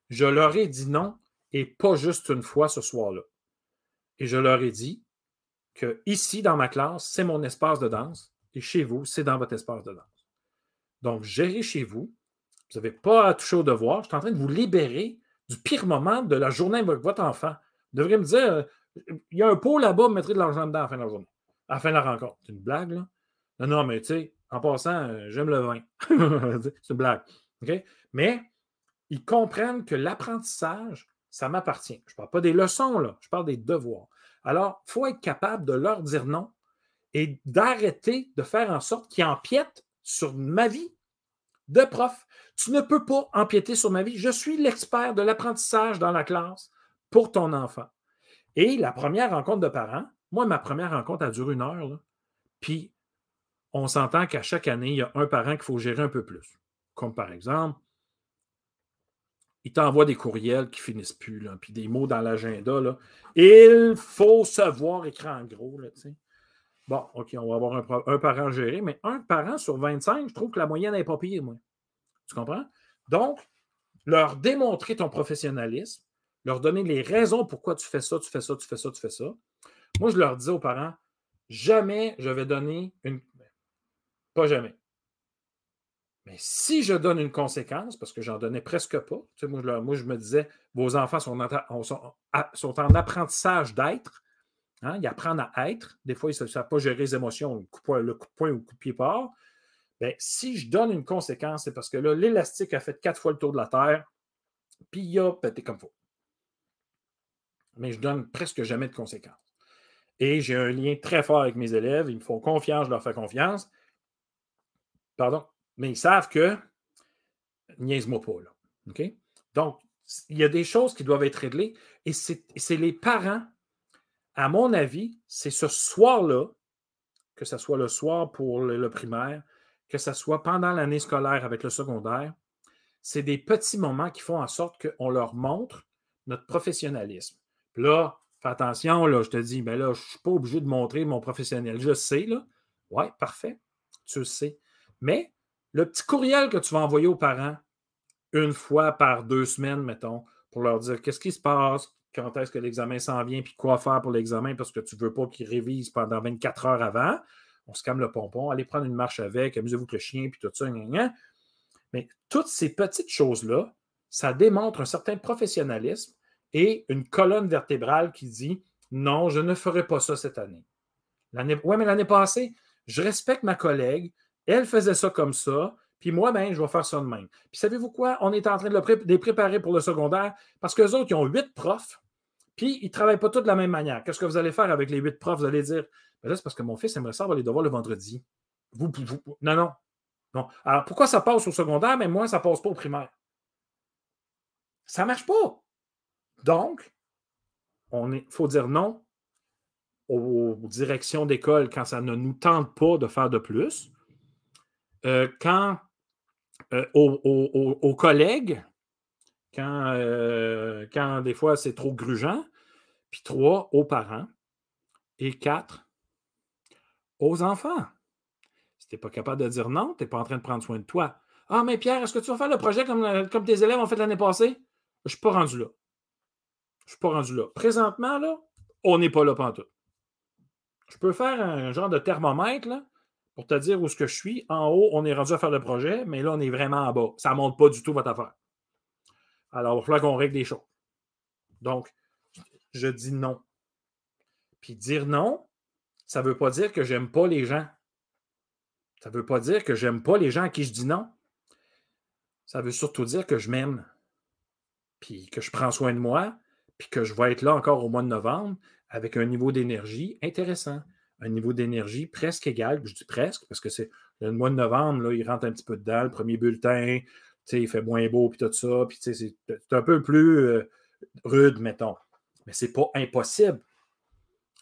Je leur ai dit non, et pas juste une fois ce soir-là. Et je leur ai dit que ici, dans ma classe, c'est mon espace de danse, et chez vous, c'est dans votre espace de danse. Donc, gérez chez vous. Vous n'avez pas à toucher aux devoirs. Je suis en train de vous libérer du pire moment de la journée avec votre enfant. Vous devriez me dire, euh, il y a un pot là-bas, mettrez de l'argent dedans à la fin de la journée, à la fin de la rencontre. C'est une blague, là? Non, mais tu sais, en passant, euh, j'aime le vin. c'est une blague. Mais ils comprennent que l'apprentissage, ça m'appartient. Je ne parle pas des leçons, là, je parle des devoirs. Alors, il faut être capable de leur dire non et d'arrêter de faire en sorte qu'ils empiètent sur ma vie de prof. Tu ne peux pas empiéter sur ma vie. Je suis l'expert de l'apprentissage dans la classe pour ton enfant. Et la première rencontre de parents, moi, ma première rencontre a duré une heure. puis, on s'entend qu'à chaque année, il y a un parent qu'il faut gérer un peu plus. Comme par exemple, il t'envoie des courriels qui finissent plus, puis des mots dans l'agenda. Il faut se voir écrit en gros. Là, bon, OK, on va avoir un, parent géré, mais un parent sur 25, je trouve que la moyenne n'est pas pire, moi. Tu comprends? Donc, leur démontrer ton professionnalisme, leur donner les raisons pourquoi tu fais ça, tu fais ça, tu fais ça, tu fais ça. Moi, je leur dis aux parents, jamais je vais donner une. Pas jamais. Mais si je donne une conséquence, parce que j'en donnais presque pas, tu sais, moi, je, me disais, vos enfants sont en, sont, en apprentissage d'être. Hein, ils apprennent à être. Des fois, ils ne savent pas gérer les émotions, le coup, de poing ou le coup de pied part. Bien, si je donne une conséquence, c'est parce que là, l'élastique a fait quatre fois le tour de la Terre, puis il a pété comme faut. Mais je donne presque jamais de conséquences. Et j'ai un lien très fort avec mes élèves. Ils me font confiance, je leur fais confiance. Pardon? Mais ils savent que niaise-moi pas, là. Donc, il y a des choses qui doivent être réglées. Et c'est les parents, à mon avis, c'est ce soir-là, que ce soit le soir pour le primaire, que ce soit pendant l'année scolaire avec le secondaire, c'est des petits moments qui font en sorte qu'on leur montre notre professionnalisme. Là, fais attention, là, je te dis, ben là, je ne suis pas obligé de montrer mon professionnel. Je sais, là. Oui, parfait. Tu le sais. Mais le petit courriel que tu vas envoyer aux parents une fois par deux semaines, mettons, pour leur dire qu'est-ce qui se passe, quand est-ce que l'examen s'en vient, puis quoi faire pour l'examen parce que tu ne veux pas qu'ils révisent pendant 24 heures avant on se calme le pompon, allez prendre une marche avec, amusez-vous avec le chien, puis tout ça. Mais toutes ces petites choses-là, ça démontre un certain professionnalisme et une colonne vertébrale qui dit non, je ne ferai pas ça cette année. Oui, mais l'année passée, je respecte ma collègue, elle faisait ça comme ça, puis moi, ben, je vais faire ça de même. Puis savez-vous quoi? On est en train de les préparer pour le secondaire parce qu'eux autres, ils ont huit profs, puis ils ne travaillent pas tous de la même manière. Qu'est-ce que vous allez faire avec les huit profs? Vous allez dire là, c'est parce que mon fils aimerait ça avoir les devoirs le vendredi. Vous, non, non. Non. Alors, pourquoi ça passe au secondaire, mais moi, ça ne passe pas au primaire? Ça ne marche pas. Donc, il faut dire non aux, directions d'école quand ça ne nous tente pas de faire de plus. Euh, quand euh, aux, collègues, quand, euh, quand des fois c'est trop grugeant. Puis trois, aux parents. Et quatre, aux enfants. Si tu n'es pas capable de dire non, tu n'es pas en train de prendre soin de toi. Ah, mais Pierre, est-ce que tu vas faire le projet comme, euh, comme tes élèves ont fait l'année passée? Je ne suis pas rendu là. Je ne suis pas rendu là. Présentement, là, on n'est pas là tout. Je peux faire un genre de thermomètre là, pour te dire où ce que je suis. En haut, on est rendu à faire le projet, mais là, on est vraiment en bas. Ça ne monte pas du tout votre affaire. Alors, il va qu'on règle des choses. Donc, je dis non. Puis dire non, ça ne veut pas dire que j'aime pas les gens. Ça ne veut pas dire que j'aime pas les gens à qui je dis non. Ça veut surtout dire que je m'aime, puis que je prends soin de moi, puis que je vais être là encore au mois de novembre avec un niveau d'énergie intéressant, un niveau d'énergie presque égal. Je dis presque parce que c'est le mois de novembre, là, il rentre un petit peu dedans, le premier bulletin, il fait moins beau, puis tout ça, puis c'est un peu plus euh, rude, mettons. Mais ce n'est pas impossible.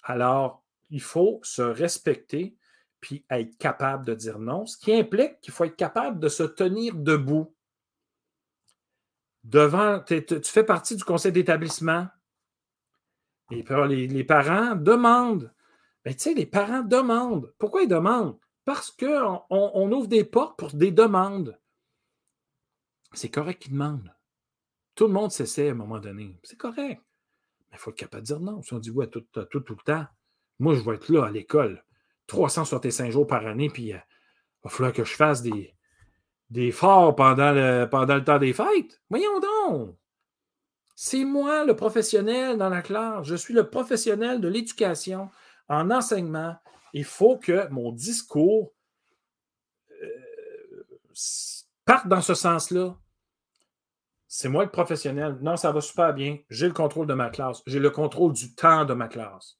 Alors, il faut se respecter puis être capable de dire non, ce qui implique qu'il faut être capable de se tenir debout. Devant, tu fais partie du conseil d'établissement. Et les, les, parents demandent. Mais ben, tu sais, les parents demandent. Pourquoi ils demandent? Parce qu'on on ouvre des portes pour des demandes. C'est correct qu'ils demandent. Tout le monde s'essaie à un moment donné. C'est correct. Mais il faut être capable de dire non. Si on dit ouais tout, le temps, moi, je vais être là à l'école 365 jours par année, puis euh, il va falloir que je fasse des, des forts pendant le, pendant le temps des fêtes. Voyons donc. C'est moi le professionnel dans la classe. Je suis le professionnel de l'éducation en enseignement. Il faut que mon discours euh, parte dans ce sens-là. C'est moi le professionnel. Non, ça va super bien. J'ai le contrôle de ma classe. J'ai le contrôle du temps de ma classe.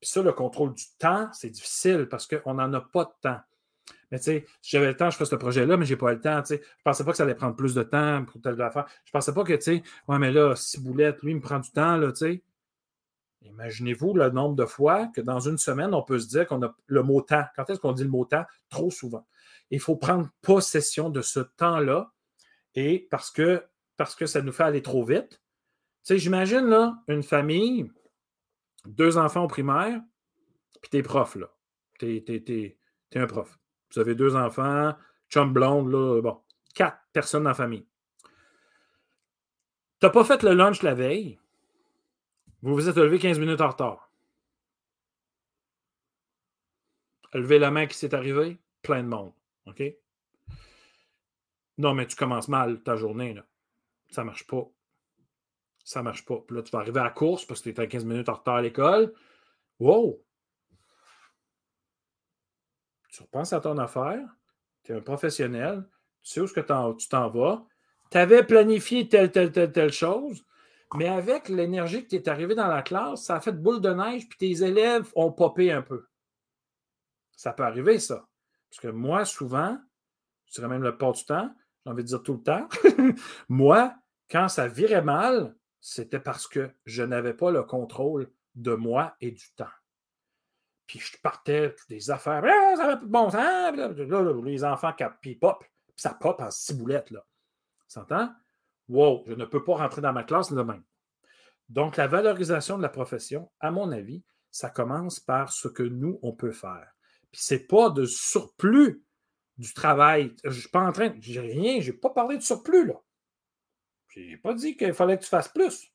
Puis ça, le contrôle du temps, c'est difficile parce qu'on n'en a pas de temps. Mais tu sais, si j'avais le temps, je ferais ce projet-là, mais je n'ai pas le temps. Je ne pensais pas que ça allait prendre plus de temps pour telle affaire. Je ne pensais pas que, tu sais, ouais, mais là, si Boulette, lui, me prend du temps, là, tu sais. Imaginez-vous le nombre de fois que dans une semaine, on peut se dire qu'on a le mot temps. Quand est-ce qu'on dit le mot temps? Trop souvent. Il faut prendre possession de ce temps-là et parce que parce que ça nous fait aller trop vite. Tu sais, j'imagine là, une famille, deux enfants au primaire, puis t'es prof, là. T'es, es, un prof. Vous avez deux enfants, chum blonde, là, bon, quatre personnes dans la famille. T'as pas fait le lunch la veille. Vous vous êtes levé 15 minutes en retard. Levez la main qui s'est arrivé, plein de monde. OK? Non, mais tu commences mal ta journée, là. Ça marche pas. Ça marche pas. Puis là, tu vas arriver à la course parce que tu es à 15 minutes en retard à l'école. Wow! Tu repenses à ton affaire. Tu es un professionnel. Tu sais où que tu t'en vas. Tu avais planifié telle, telle, telle, telle chose. Mais avec l'énergie que tu es arrivé dans la classe, ça a fait boule de neige, puis tes élèves ont popé un peu. Ça peut arriver, ça. Parce que moi, souvent, je dirais même le pas du temps, j'ai envie de dire tout le temps, moi, quand ça virait mal, c'était parce que je n'avais pas le contrôle de moi et du temps. Puis je partais des affaires, ah, ça va bon sens, les enfants qui pop, puis ça pop en ciboulette, là. S'entend? Wow, je ne peux pas rentrer dans ma classe demain. Donc, la valorisation de la profession, à mon avis, ça commence par ce que nous, on peut faire. Puis c'est pas de surplus du travail. Je ne suis pas en train, j'ai rien, je n'ai pas parlé de surplus, là. Je n'ai pas dit qu'il fallait que tu fasses plus.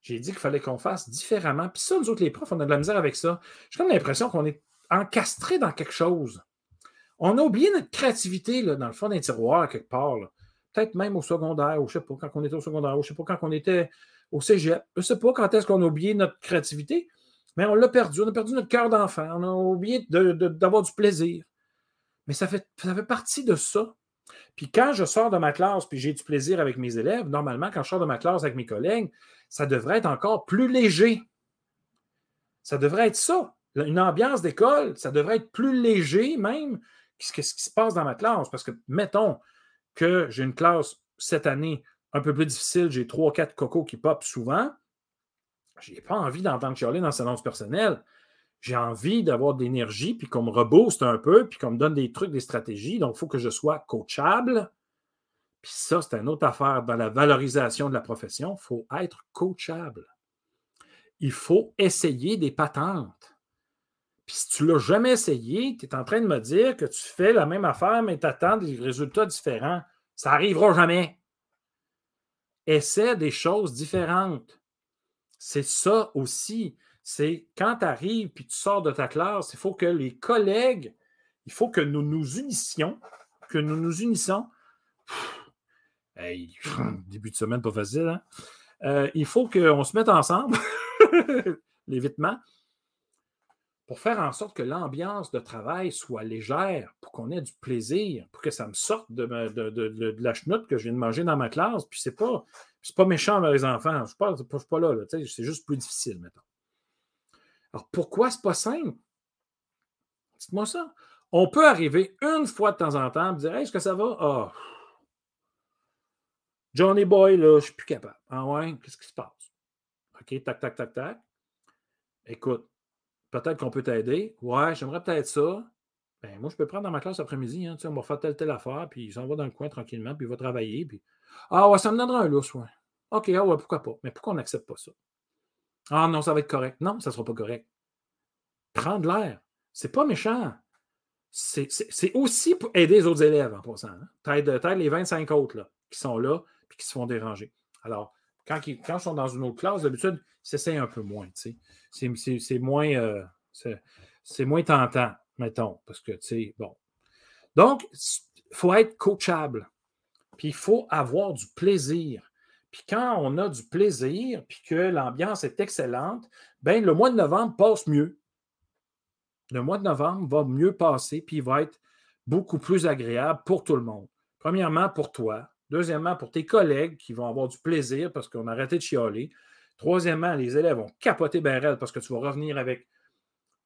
J'ai dit qu'il fallait qu'on fasse différemment. Puis ça, nous autres, les profs, on a de la misère avec ça. J'ai comme l'impression qu'on est encastré dans quelque chose. On a oublié notre créativité là, dans le fond d'un tiroir, quelque part. Peut-être même au secondaire, ou je ne sais pas, quand on était au secondaire, ou je ne sais pas, quand on était au cégep. Je ne sais pas quand est-ce qu'on a oublié notre créativité, mais on l'a perdu. On a perdu notre cœur d'enfant. On a oublié d'avoir du plaisir. Mais ça fait, ça fait partie de ça. Puis quand je sors de ma classe puis j'ai du plaisir avec mes élèves, normalement, quand je sors de ma classe avec mes collègues, ça devrait être encore plus léger. Ça devrait être ça. Une ambiance d'école, ça devrait être plus léger même que ce qui se passe dans ma classe. Parce que, mettons que j'ai une classe cette année un peu plus difficile, j'ai trois, quatre cocos qui popent souvent. Je n'ai pas envie d'entendre chialer dans sa annonce personnelle j'ai envie d'avoir de l'énergie, puis qu'on me rebooste un peu, puis qu'on me donne des trucs, des stratégies. Donc, il faut que je sois coachable. Puis ça, c'est une autre affaire. Dans la valorisation de la profession, il faut être coachable. Il faut essayer des patentes. Puis si tu ne l'as jamais essayé, tu es en train de me dire que tu fais la même affaire, mais tu attends des résultats différents. Ça n'arrivera jamais. Essaie des choses différentes. C'est ça aussi c'est quand tu arrives puis tu sors de ta classe, il faut que les collègues, il faut que nous nous unissions, que nous nous unissons. Hey, début de semaine, pas facile, hein? Euh, il faut qu'on se mette ensemble, l'évitement, pour faire en sorte que l'ambiance de travail soit légère, pour qu'on ait du plaisir, pour que ça me sorte de, la chenoute que je viens de manger dans ma classe. Puis c'est pas, pas méchant avec les enfants. Je ne suis pas, pas, là. c'est juste plus difficile, maintenant. Alors pourquoi c'est pas simple? Dites-moi ça. On peut arriver une fois de temps en temps et dire Est-ce que ça va? Ah. Johnny Boy, là, je ne suis plus capable. Ah ouais, qu'est-ce qui se passe? OK, tac, tac, tac, tac. Écoute, Peut-être qu'on peut t'aider. Ouais, j'aimerais peut-être ça. Ben, moi, je peux prendre dans ma classe après-midi. Hein, on va faire telle, telle affaire, puis il s'en va dans le coin tranquillement, puis il va travailler. Puis... Ah ouais, ça me donnera un lousse, ouais. OK, ah ouais, pourquoi pas? Mais pourquoi on n'accepte pas ça? Ah non, ça va être correct. Non, ça ne sera pas correct. Prendre l'air. C'est pas méchant. C'est aussi pour aider les autres élèves en passant. Hein? T'aides les 25 autres qui sont là puis qui se font déranger. Alors, quand ils, sont dans une autre classe, d'habitude, c'est un peu moins. C'est moins, euh, c'est moins tentant, mettons, parce que, tu sais, bon. Donc, il faut être coachable. Puis il faut avoir du plaisir. Puis quand on a du plaisir, puis que l'ambiance est excellente, ben le mois de novembre passe mieux. Le mois de novembre va mieux passer, puis il va être beaucoup plus agréable pour tout le monde. Premièrement, pour toi, Deuxièmement, pour tes collègues qui vont avoir du plaisir parce qu'on a arrêté de chialer. Troisièmement, les élèves vont capoter bien parce que tu vas revenir avec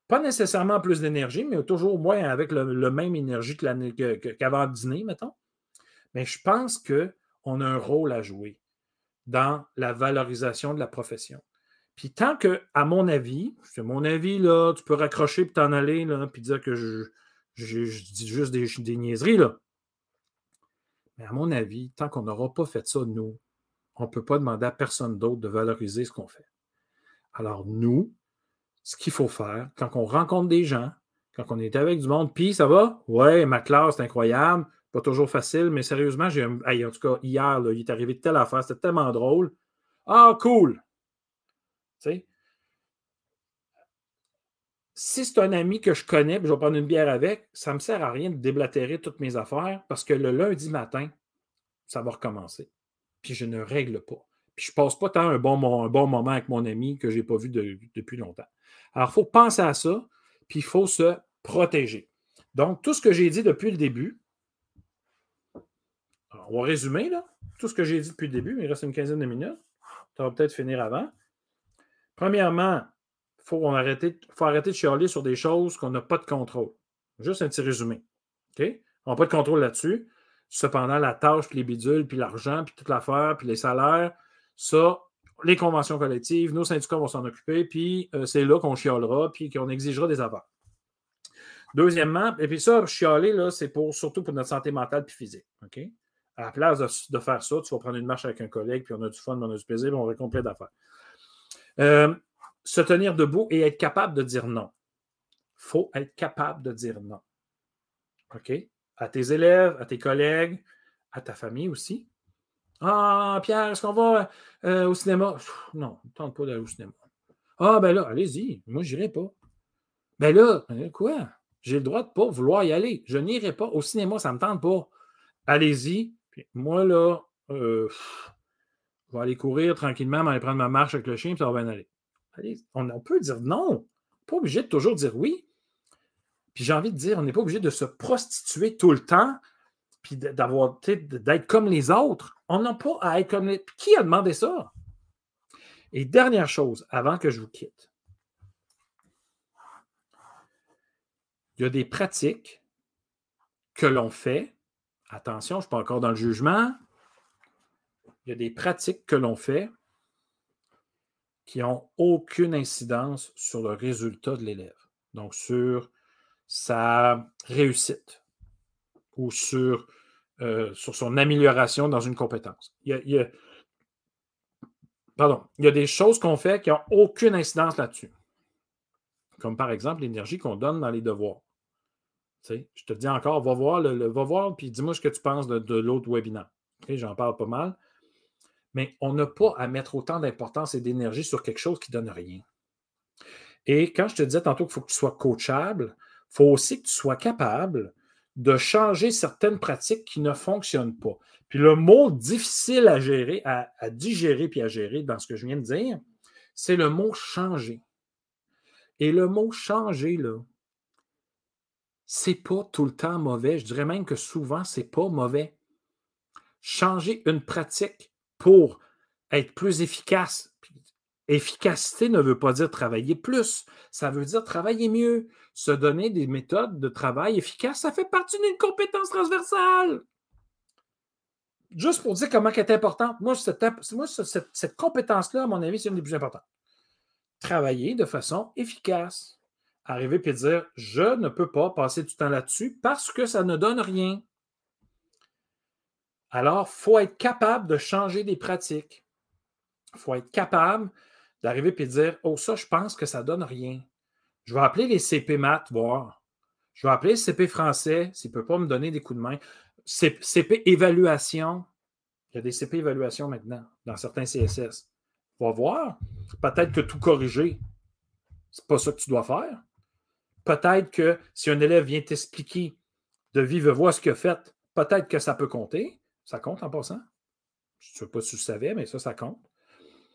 pas nécessairement plus d'énergie, mais toujours moins avec le, même énergie qu'avant le dîner, mettons. Mais je pense qu'on a un rôle à jouer dans la valorisation de la profession. Puis tant que, à mon avis, c'est mon avis, là, tu peux raccrocher et t'en aller, là, puis dire que je, dis juste des, des niaiseries, là. Mais à mon avis, tant qu'on n'aura pas fait ça, nous, on ne peut pas demander à personne d'autre de valoriser ce qu'on fait. Alors, nous, ce qu'il faut faire, quand on rencontre des gens, quand on est avec du monde, puis ça va? Ouais, ma classe, c'est incroyable, pas toujours facile, mais sérieusement, j'ai en tout cas, hier, il est arrivé de telle affaire, c'était tellement drôle. Ah, cool! Si c'est un ami que je connais, je vais prendre une bière avec, ça ne me sert à rien de déblatérer toutes mes affaires parce que le lundi matin, ça va recommencer. Puis je ne règle pas. Puis je ne passe pas tant un bon, un bon moment avec mon ami que je n'ai pas vu depuis longtemps. Alors, il faut penser à ça, puis il faut se protéger. Donc, tout ce que j'ai dit depuis le début, on va résumer. Tout ce que j'ai dit depuis le début, il reste une quinzaine de minutes. Ça va peut-être finir avant. Premièrement, faut, arrêter, faut arrêter de chialer sur des choses qu'on n'a pas de contrôle. Juste un petit résumé. On n'a pas de contrôle là-dessus. Cependant, la tâche, puis les bidules, puis l'argent, puis toute l'affaire, puis les salaires, ça, les conventions collectives, nos syndicats vont s'en occuper, puis euh, c'est là qu'on chialera, puis qu'on exigera des affaires. Deuxièmement, et puis ça, chialer, là, c'est pour, surtout pour notre santé mentale puis physique. À la place de, faire ça, tu vas prendre une marche avec un collègue, puis on a du fun, on a du plaisir, puis on va complet d'affaires. Euh, se tenir debout et être capable de dire non. Il faut être capable de dire non. OK? À tes élèves, à tes collègues, à ta famille aussi. Ah, Pierre, est-ce qu'on va euh, au cinéma? non, ne tente pas d'aller au cinéma. Ah, ben là, allez-y. Moi, n'irai pas. Ben là, euh, quoi? J'ai le droit de pas vouloir y aller. Je n'irai pas au cinéma, ça ne me tente pas. Allez-y. Moi, là, euh, je vais aller courir tranquillement, aller prendre ma marche avec le chien, puis ça va bien aller on, peut dire non. Pas obligé de toujours dire oui. Puis j'ai envie de dire, on n'est pas obligé de se prostituer tout le temps, puis d'avoir, d'être comme les autres. On n'a pas à être comme les. Qui a demandé ça? Et dernière chose, avant que je vous quitte, il y a des pratiques que l'on fait. Attention, je ne suis pas encore dans le jugement. Il y a des pratiques que l'on fait qui n'ont aucune incidence sur le résultat de l'élève. Donc, sur sa réussite ou sur, euh, son amélioration dans une compétence. Pardon, il y a des choses qu'on fait qui n'ont aucune incidence là-dessus. Comme par exemple l'énergie qu'on donne dans les devoirs. Je te dis encore, va voir, le, va voir, puis dis-moi ce que tu penses de, l'autre webinaire. J'en parle pas mal mais on n'a pas à mettre autant d'importance et d'énergie sur quelque chose qui ne donne rien. Et quand je te disais tantôt qu'il faut que tu sois coachable, il faut aussi que tu sois capable de changer certaines pratiques qui ne fonctionnent pas. Puis le mot difficile à gérer, à, digérer puis à gérer dans ce que je viens de dire, c'est le mot changer. Et le mot changer, là, c'est pas tout le temps mauvais. Je dirais même que souvent, c'est pas mauvais. Changer une pratique pour être plus efficace. Efficacité ne veut pas dire travailler plus, ça veut dire travailler mieux, se donner des méthodes de travail efficaces. Ça fait partie d'une compétence transversale. Juste pour dire comment elle est importante, moi, cette, cette compétence-là, à mon avis, c'est une des plus importantes. Travailler de façon efficace arriver et dire je ne peux pas passer du temps là-dessus parce que ça ne donne rien. Alors, il faut être capable de changer des pratiques. Il faut être capable d'arriver et dire Oh, ça, je pense que ça ne donne rien. Je vais appeler les CP maths, voir. Je vais appeler CP français s'il ne peut pas me donner des coups de main. CP évaluation. Il y a des CP évaluation maintenant dans certains CSS. Va voir. Peut-être que tout corriger, c'est pas ça que tu dois faire. Peut-être que si un élève vient t'expliquer de vive voix ce qu'il a fait, peut-être que ça peut compter. Ça compte en passant. Je ne sais pas si tu savais, mais ça, ça compte.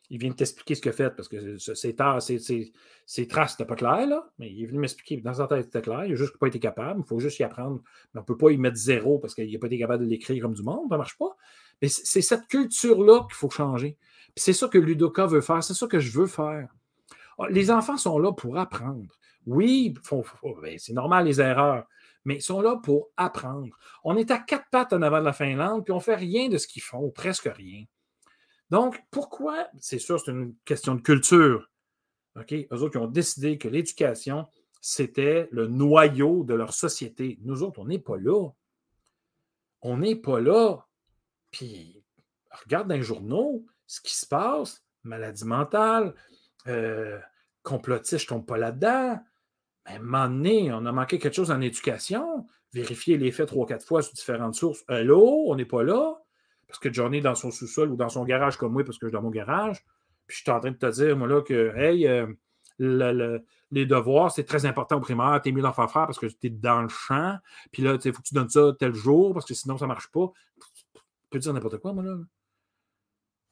Il vient t'expliquer ce qu'il a fait parce que ses, traces n'étaient pas claires, là, mais il est venu m'expliquer. Dans sa tête, c'était clair. Il n'a juste pas été capable. Il faut juste y apprendre. Mais on ne peut pas y mettre zéro parce qu'il n'a pas été capable de l'écrire comme du monde. Ça ne marche pas. Mais c'est cette culture-là qu'il faut changer. c'est ça que Ludoka veut faire. C'est ça que je veux faire. Ah, les enfants sont là pour apprendre. Oui, ben, c'est normal les erreurs, mais ils sont là pour apprendre. On est à quatre pattes en avant de la Finlande, puis on ne fait rien de ce qu'ils font, presque rien. Donc, pourquoi? C'est sûr, c'est une question de culture. OK? Eux autres, qui ont décidé que l'éducation, c'était le noyau de leur société. Nous autres, on n'est pas là. On n'est pas là. Puis, regarde dans les journaux ce qui se passe, maladie mentale, euh, complotiste, je ne tombe pas là-dedans. À un moment donné, on a manqué quelque chose en éducation. Vérifier les faits trois, quatre fois sur différentes sources. Hello, on n'est pas là. Parce que Johnny est dans son sous-sol ou dans son garage comme moi, parce que je suis dans mon garage. Puis je suis en train de te dire, moi, là, que, hey, euh, les devoirs, c'est très important au primaire. Tu es mieux d'en faire faire parce que tu es dans le champ. Puis là, il faut que tu donnes ça tel jour parce que sinon, ça ne marche pas. Tu peux dire n'importe quoi, moi, là.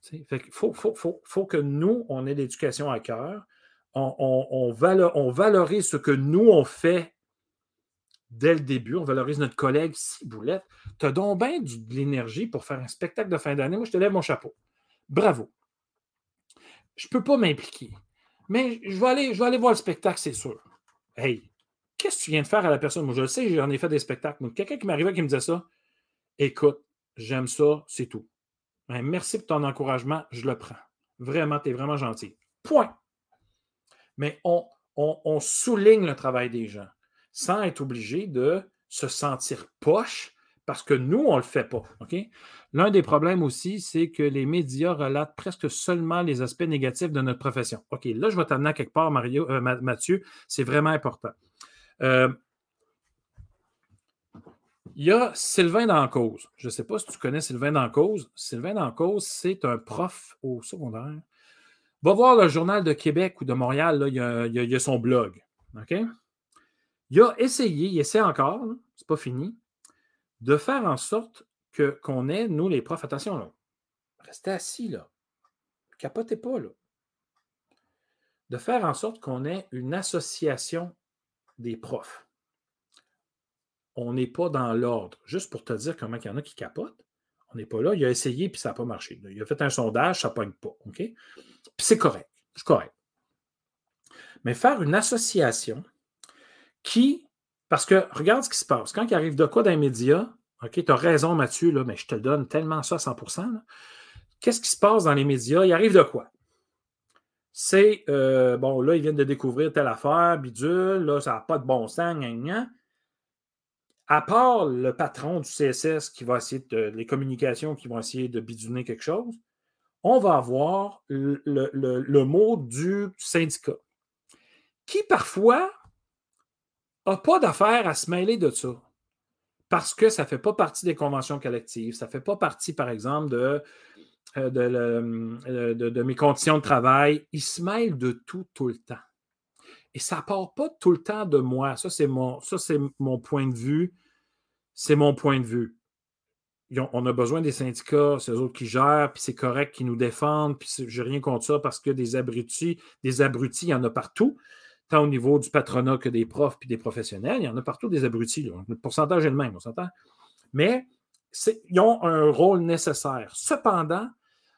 Fait faut, faut, que nous, on ait l'éducation à cœur on, valorise ce que nous, on fait dès le début. On valorise notre collègue Ciboulette. Tu as donc bien de l'énergie pour faire un spectacle de fin d'année. Moi, je te lève mon chapeau. Bravo. Je ne peux pas m'impliquer. Mais je vais, aller, voir le spectacle, c'est sûr. Hey, qu'est-ce que tu viens de faire à la personne? Moi, je le sais, j'en ai fait des spectacles. Quelqu'un qui m'arrivait qui me disait ça, écoute, j'aime ça, c'est tout. Ben, merci pour ton encouragement, je le prends. Vraiment, tu es vraiment gentil. Point mais on, souligne le travail des gens sans être obligé de se sentir poche parce que nous, on ne le fait pas. L'un des problèmes aussi, c'est que les médias relatent presque seulement les aspects négatifs de notre profession. OK, là, je vais t'amener à quelque part, Mario, euh, Mathieu. C'est vraiment important. Euh, il y a Sylvain Dancause. Je ne sais pas si tu connais Sylvain Dancause. Sylvain Dancause, c'est un prof au secondaire Va voir le Journal de Québec ou de Montréal, là, il, y a, son blog. OK? Il a essayé, il essaie encore, c'est pas fini, de faire en sorte qu'on ait, nous les profs, attention restez assis là, capotez pas de faire en sorte qu'on ait une association des profs. On n'est pas dans l'ordre. Juste pour te dire comment il y en a qui capotent, on n'est pas là. Il a essayé puis ça n'a pas marché. Il a fait un sondage, ça ne pogne pas. Puis c'est correct. C'est correct. Mais faire une association qui. Parce que regarde ce qui se passe. Quand il arrive de quoi dans les médias, OK, tu as raison, Mathieu, là, mais je te donne tellement ça à 100% Qu'est-ce qui se passe dans les médias? Il arrive de quoi? C'est, euh, bon, là, ils viennent de découvrir telle affaire, bidule, là, ça n'a pas de bon sens, gna, À part le patron du CSS qui va essayer de, les communications qui vont essayer de bidouner quelque chose, on va avoir le, mot du syndicat, qui parfois n'a pas d'affaire à se mêler de ça, parce que ça ne fait pas partie des conventions collectives, ça ne fait pas partie, par exemple, de, euh, euh, de, de, mes conditions de travail. Il se mêle de tout, tout le temps. Et ça part pas tout le temps de moi. Ça, c'est mon, mon point de vue. C'est mon point de vue on a besoin des syndicats, c'est eux autres qui gèrent, puis c'est correct qu'ils nous défendent, puis j'ai rien contre ça parce que des abrutis, des abrutis, il y en a partout. tant au niveau du patronat que des profs puis des professionnels. Il y en a partout des abrutis. Le pourcentage est le même, on s'entend. Mais ils ont un rôle nécessaire. Cependant,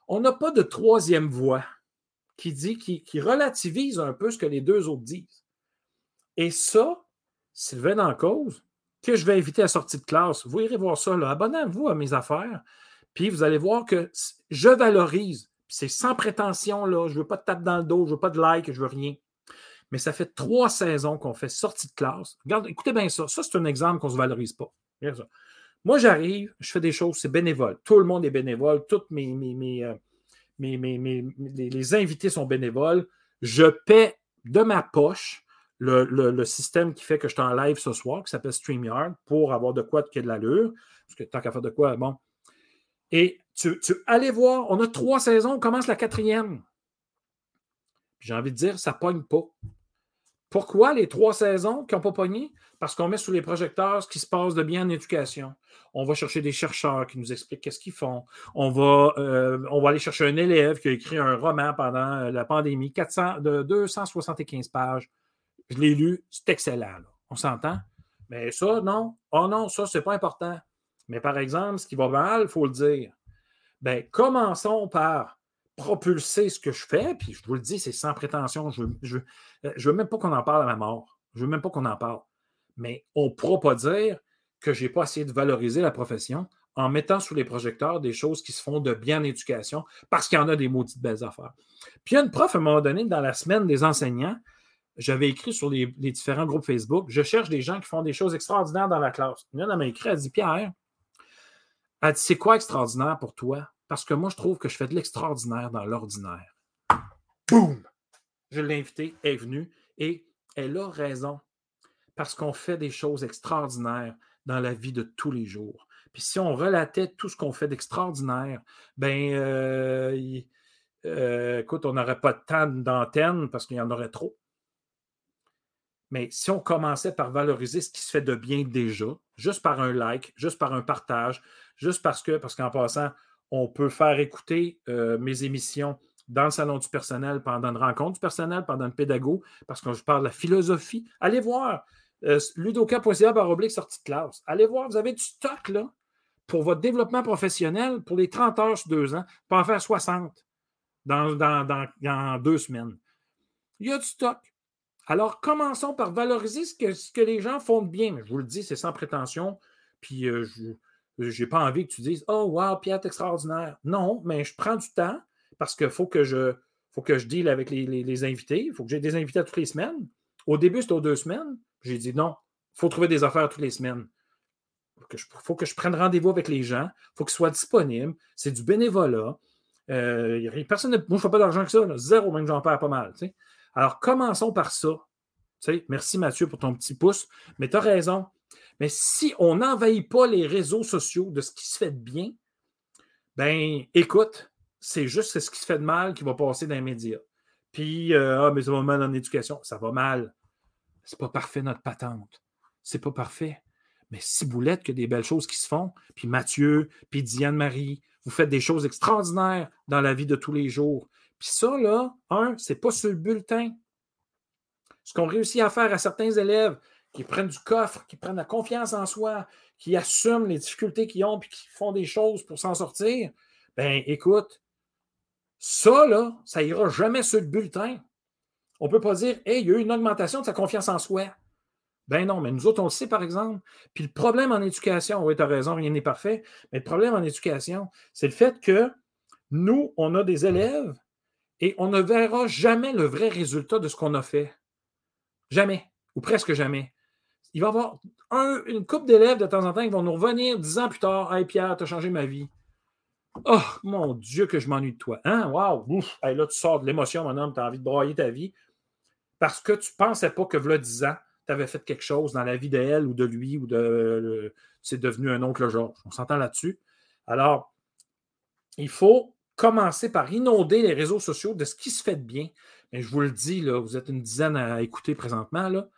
on n'a pas de troisième voie qui dit, qui, relativise un peu ce que les deux autres disent. Et ça, Sylvain en cause, que je vais inviter à sortie de classe, vous irez voir ça, abonnez-vous à mes affaires, puis vous allez voir que je valorise. C'est sans prétention, là. Je ne veux pas de tape dans le dos, je ne veux pas de like, je ne veux rien. Mais ça fait trois saisons qu'on fait sortie de classe. Regarde, écoutez bien ça. Ça, c'est un exemple qu'on ne se valorise pas. Moi, j'arrive, je fais des choses, c'est bénévole. Tout le monde est bénévole. Tous mes, mes, euh, les, invités sont bénévoles. Je paie de ma poche le, système qui fait que je suis en live ce soir, qui s'appelle StreamYard, pour avoir de quoi qui a de l'allure. Parce que tant qu'à faire de quoi, bon. Et tu, tu allez voir, on a trois saisons, on commence la quatrième. J'ai envie de dire, ça ne pogne pas. Pourquoi les trois saisons qui n'ont pas pogné? Parce qu'on met sous les projecteurs ce qui se passe de bien en éducation. On va chercher des chercheurs qui nous expliquent qu'est-ce qu'ils font. On va, euh, aller chercher un élève qui a écrit un roman pendant euh, la pandémie, 400, de 275 pages. Je l'ai lu, c'est excellent. On s'entend? Mais ça, non. Oh non, ça, c'est pas important. Mais par exemple, ce qui va mal, il faut le dire. Bien, commençons par propulser ce que je fais, puis je vous le dis, c'est sans prétention. Je ne veux, veux, même pas qu'on en parle à ma mort. Je veux même pas qu'on en parle. Mais on ne pourra pas dire que je n'ai pas essayé de valoriser la profession en mettant sous les projecteurs des choses qui se font de bien en éducation, parce qu'il y en a des maudites belles affaires. Puis il y a une prof, à un moment donné, dans la semaine des enseignants, j'avais écrit sur les, différents groupes Facebook, je cherche des gens qui font des choses extraordinaires dans la classe. Une elle m'a écrit, elle dit, Pierre, elle dit, c'est quoi extraordinaire pour toi? Parce que moi, je trouve que je fais de l'extraordinaire dans l'ordinaire. Boum! Je l'ai invitée, elle est venue et elle a raison. Parce qu'on fait des choses extraordinaires dans la vie de tous les jours. Puis si on relatait tout ce qu'on fait d'extraordinaire, ben, euh, euh, écoute, on n'aurait pas de temps d'antenne parce qu'il y en aurait trop. Mais si on commençait par valoriser ce qui se fait de bien déjà, juste par un like, juste par un partage, juste parce que, parce qu'en passant, on peut faire écouter euh, mes émissions dans le salon du personnel pendant une rencontre du personnel, pendant une pédago, parce que je parle de la philosophie. Allez voir euh, ludoka.ca oblique sortie de classe. Allez voir, vous avez du stock pour votre développement professionnel pour les 30 heures sur deux ans, pour en faire 60 dans, dans, deux semaines. Il y a du stock. Alors, commençons par valoriser ce que, les gens font de bien. Je vous le dis, c'est sans prétention. Puis, euh, je, je n'ai pas envie que tu dises Oh, wow, Pierre, extraordinaire. Non, mais je prends du temps parce qu'il faut que je faut que je deal avec les, invités. Il faut que j'ai des invités toutes les semaines. Au début, c'était aux deux semaines. J'ai dit non, il faut trouver des affaires toutes les semaines. Il faut que je prenne rendez-vous avec les gens. Il faut qu'ils soient disponibles. C'est du bénévolat. Euh, personne ne, moi, je ne fais pas d'argent que ça. Zéro, même j'en perds pas mal. Alors, commençons par ça. merci Mathieu pour ton petit pouce. Mais tu as raison. Mais si on n'envahit pas les réseaux sociaux de ce qui se fait de bien, ben écoute, c'est juste ce qui se fait de mal qui va passer dans les médias. Puis, euh, ah, mais ça va mal en éducation. Ça va mal. C'est pas parfait notre patente. C'est pas parfait. Mais si boulette que des belles choses qui se font, puis Mathieu, puis Diane-Marie, vous faites des choses extraordinaires dans la vie de tous les jours. Puis ça, là, un, c'est pas sur le bulletin. Ce qu'on réussit à faire à certains élèves, qui prennent du coffre, qui prennent la confiance en soi, qui assument les difficultés qu'ils ont, puis qui font des choses pour s'en sortir, ben écoute, ça, là, ça ira jamais sur le bulletin. On ne peut pas dire, hey, il y a eu une augmentation de sa confiance en soi. Ben non, mais nous autres, on le sait, par exemple. Puis le problème en éducation, oui, tu as raison, rien n'est parfait, mais le problème en éducation, c'est le fait que nous, on a des élèves et on ne verra jamais le vrai résultat de ce qu'on a fait. Jamais, ou presque jamais il va y avoir une couple d'élèves de temps en temps qui vont nous revenir dix ans plus tard. Hey Pierre, tu as changé ma vie. Oh mon Dieu, que je m'ennuie de toi. Hein? Wow! Ouf. là, tu sors de l'émotion, mon homme, tu as envie de broyer ta vie. Parce que tu ne pensais pas que, voilà 10 ans, tu avais fait quelque chose dans la vie d'elle ou de lui ou de. c'est devenu un oncle Georges. On s'entend là-dessus. Alors, il faut commencer par inonder les réseaux sociaux de ce qui se fait de bien. Mais je vous le dis, là, vous êtes une dizaine à écouter présentement. Là,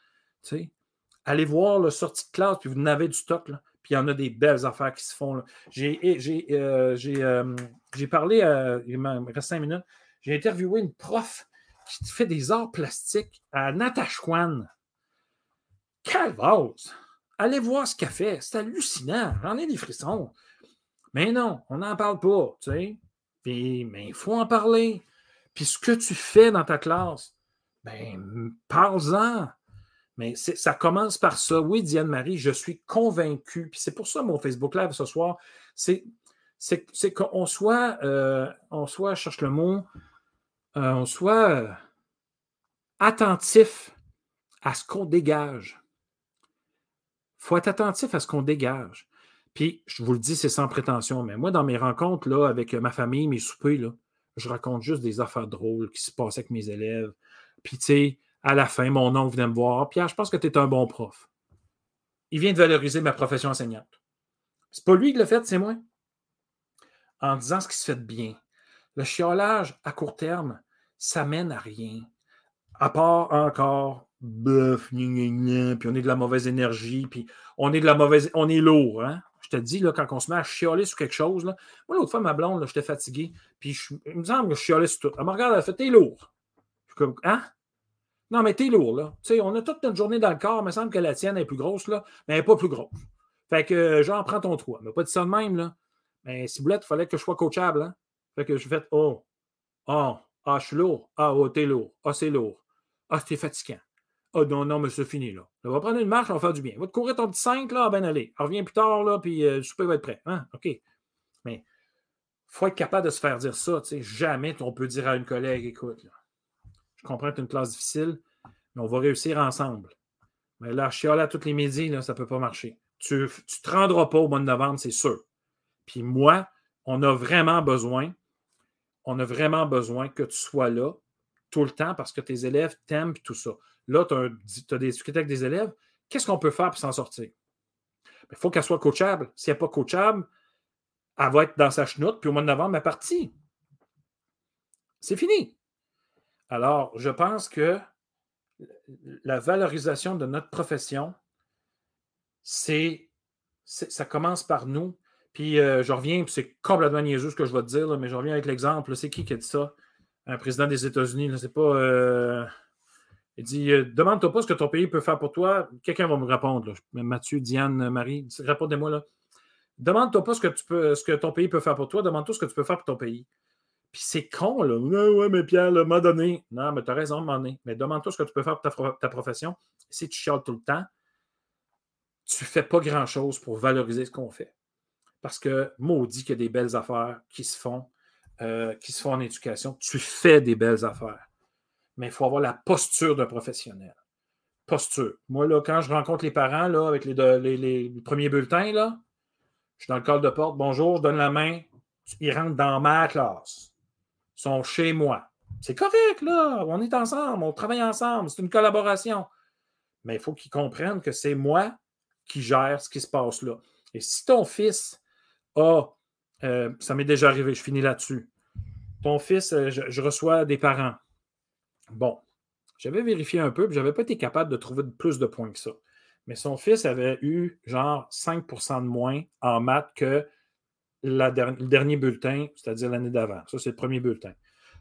allez voir le sortie de classe, puis vous en avez du stock. Là. Puis il y en a des belles affaires qui se font. J'ai, euh, euh, j'ai, parlé, il me reste cinq minutes, j'ai interviewé une prof qui fait des arts plastiques à Natashquan. Quelle vase! Allez voir ce qu'elle fait. C'est hallucinant. J'en ai des frissons. Mais non, on n'en parle pas, tu sais. mais il faut en parler. Puis ce que tu fais dans ta classe, ben, parle-en. Mais ça commence par ça. Oui, Diane-Marie, je suis convaincu. Puis c'est pour ça mon Facebook Live ce soir. C'est, qu'on soit, euh, on soit, je cherche le mot, euh, on soit euh, attentif à ce qu'on dégage. Il faut être attentif à ce qu'on dégage. Puis, je vous le dis, c'est sans prétention, mais moi, dans mes rencontres là, avec ma famille, mes soupers, je raconte juste des affaires drôles qui se passaient avec mes élèves. Puis, tu sais, à la fin, mon oncle venait me voir. Pierre, je pense que tu es un bon prof. Il vient de valoriser ma profession enseignante. C'est pas lui qui l'a fait, c'est moi. En disant ce qui se fait de bien. Le chiolage à court terme, ça mène à rien. À part encore, bœuf, puis on est de la mauvaise énergie, puis on est de la mauvaise. On est lourd, hein? Je te dis, là, quand on se met à chioler sur quelque chose, là, moi, l'autre fois, ma blonde, j'étais fatigué, puis il me semble que je chiolais sur tout. Elle me regarde, elle fait T'es lourd. Je suis comme Hein? Non, mais t'es lourd, là. On a toute notre journée dans le corps, il me semble que la tienne est plus grosse, là, mais elle n'est pas plus grosse. Fait que, genre, prends ton trou. Mais pas dit ça de même, là. Mais Ciboulette, il fallait que je sois coachable, hein. Fait que je fais Oh, oh, ah, je suis lourd. Ah, oh, t'es lourd. Ah, c'est lourd. Ah, c'est fatigant. Ah, non, non, mais c'est fini, là. On va prendre une marche, on va faire du bien. Va te courir ton petit 5, là, ben allez. Reviens plus tard, là, puis euh, le souper va être prêt. Hein? OK. Mais faut être capable de se faire dire ça, tu. Jamais on peut dire à une collègue, écoute, là, je comprends que c'est une classe difficile, mais on va réussir ensemble. Mais là, chialer à tous les midis, ça ne peut pas marcher. Tu ne te rendras pas au mois de novembre, c'est sûr. Puis moi, on a vraiment besoin, on a vraiment besoin que tu sois là tout le temps parce que tes élèves t'aiment tout ça. Là, tu as, discuté avec des élèves. Qu'est-ce qu'on peut faire pour s'en sortir? Il faut qu'elle soit coachable. Si elle n'est pas coachable, elle va être dans sa chenoute, puis au mois de novembre, elle est partie. C'est fini. Alors, je pense que la valorisation de notre profession, c'est, ça commence par nous. Puis euh, je reviens, c'est complètement niaiseux ce que je vais te dire, mais je reviens avec l'exemple. C'est qui qui a dit ça? Un président des États-Unis. C'est pas. Euh, il dit euh, Demande-toi pas ce que ton pays peut faire pour toi. Quelqu'un va me répondre. Mathieu, Diane, Marie, répondez-moi là. Demande-toi pas ce que, tu peux, ce que ton pays peut faire pour toi. Demande-toi ce que tu peux faire pour ton pays. Puis c'est con, là. Ouais, mais Pierre, m'a donné. Non, mais tu as raison, m'a donné. Mais demande-toi ce que tu peux faire pour ta, profession. Si tu chiales tout le temps, tu fais pas grand-chose pour valoriser ce qu'on fait. Parce que maudit qu'il y a des belles affaires qui se font, euh, qui se font en éducation. Tu fais des belles affaires. Mais il faut avoir la posture d'un professionnel. Posture. Moi, là, quand je rencontre les parents là, avec les, les, premiers bulletins, là, je suis dans le col de porte. Bonjour, je donne la main. Ils rentrent dans ma classe sont chez moi. C'est correct, là. On est ensemble, on travaille ensemble, c'est une collaboration. Mais il faut qu'ils comprennent que c'est moi qui gère ce qui se passe là. Et si ton fils a, euh, ça m'est déjà arrivé, je finis là-dessus. Ton fils, euh, je, reçois des parents. Bon, j'avais vérifié un peu, puis je n'avais pas été capable de trouver plus de points que ça. Mais son fils avait eu genre 5% de moins en maths que le dernier bulletin, c'est-à-dire l'année d'avant. Ça, c'est le premier bulletin.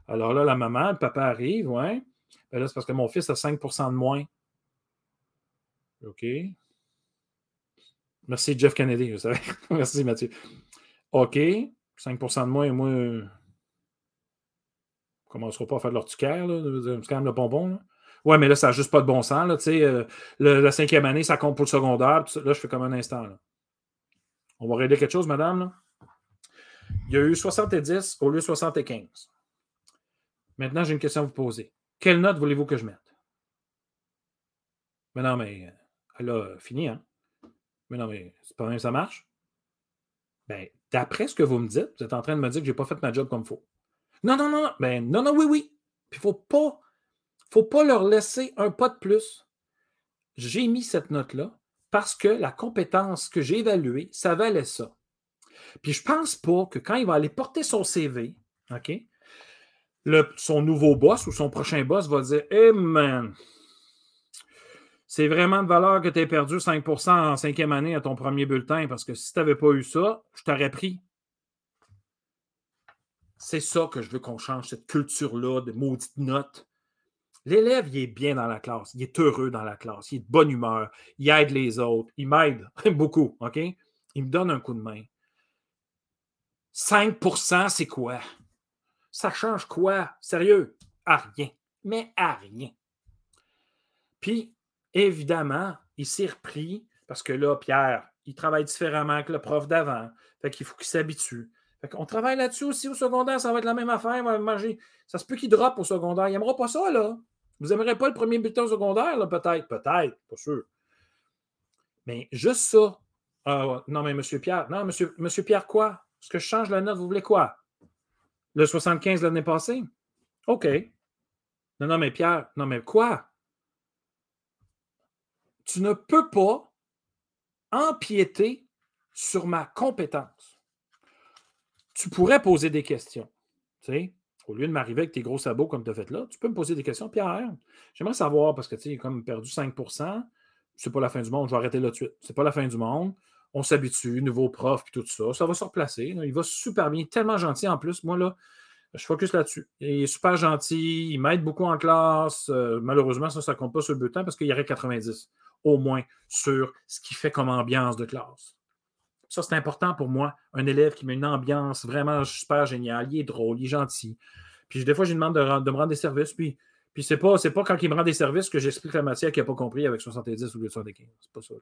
Alors là, la maman, le papa arrive, ouais. Ben là, c'est parce que mon fils a 5% de moins. OK. Merci, Jeff Kennedy, je savais. Merci, Mathieu. OK. 5% de moins, et moi, on ne commencera pas à faire de l'orticaire. C'est quand même le bonbon, là. Ouais, mais là, ça n'a juste pas de bon sens. Là, euh, la cinquième année, ça compte pour le secondaire. Là, je fais comme un instant. On va régler quelque chose, madame? Il y a eu 70 au lieu de 75. Maintenant, j'ai une question à vous poser. Quelle note voulez-vous que je mette? Mais non, mais elle a fini, hein? Mais non, mais c'est pas même ça marche? Ben, d'après ce que vous me dites, vous êtes en train de me dire que je n'ai pas fait ma job comme il faut. Non, non, non, non. Ben, non, non, oui, oui. Puis faut pas, faut pas leur laisser un pas de plus. J'ai mis cette note-là parce que la compétence que j'ai évaluée, ça valait ça. Puis je pense pas que quand il va aller porter son CV, OK, son nouveau boss ou son prochain boss va dire Hey man, c'est vraiment de valeur que tu aies perdu 5% en cinquième année à ton premier bulletin parce que si tu n'avais pas eu ça, je t'aurais pris. C'est ça que je veux qu'on change, cette culture-là de maudite notes. L'élève, il est bien dans la classe, il est heureux dans la classe, il est de bonne humeur, il aide les autres, il m'aide beaucoup, OK? Il me donne un coup de main. 5% c'est quoi? Ça change quoi? Sérieux? À rien. Mais à rien. Puis, évidemment, il s'est repris parce que là, Pierre, il travaille différemment que le prof d'avant. Fait qu'il faut qu'il s'habitue. Fait qu'on travaille là-dessus aussi au secondaire, ça va être la même affaire. va manger. Ça se peut qu'il droppe au secondaire. Il n'aimera pas ça, là. Vous n'aimerez pas le premier bulletin au secondaire, là, peut-être? Peut-être, pas sûr. Mais juste ça. Ah, non, mais monsieur Pierre. Non, monsieur, monsieur Pierre, quoi? Est-ce que je change la note? Vous voulez quoi? Le 75 l'année passée? OK. Non, non, mais Pierre, non, mais quoi? Tu ne peux pas empiéter sur ma compétence. Tu pourrais poser des questions. Tu sais, au lieu de m'arriver avec tes gros sabots comme tu as fait là, tu peux me poser des questions. Pierre, j'aimerais savoir, parce que tu sais, comme perdu 5% c'est pas la fin du monde, je vais arrêter là de suite. C'est pas la fin du monde. On s'habitue, nouveau prof, puis tout ça. Ça va se replacer. Il va super bien, tellement gentil en plus. Moi, là, je focus là-dessus. Il est super gentil, il m'aide beaucoup en classe. Euh, malheureusement, ça, ça ne compte pas sur le bulletin parce qu'il y aurait 90 au moins sur ce qui fait comme ambiance de classe. Ça, c'est important pour moi. Un élève qui met une ambiance vraiment super géniale, il est drôle, il est gentil. Puis des fois, je lui demande de, me rendre des services, puis, puis c'est pas, pas quand il me rend des services que j'explique la matière qu'il n'a pas compris avec 70 ou 75. C'est pas ça.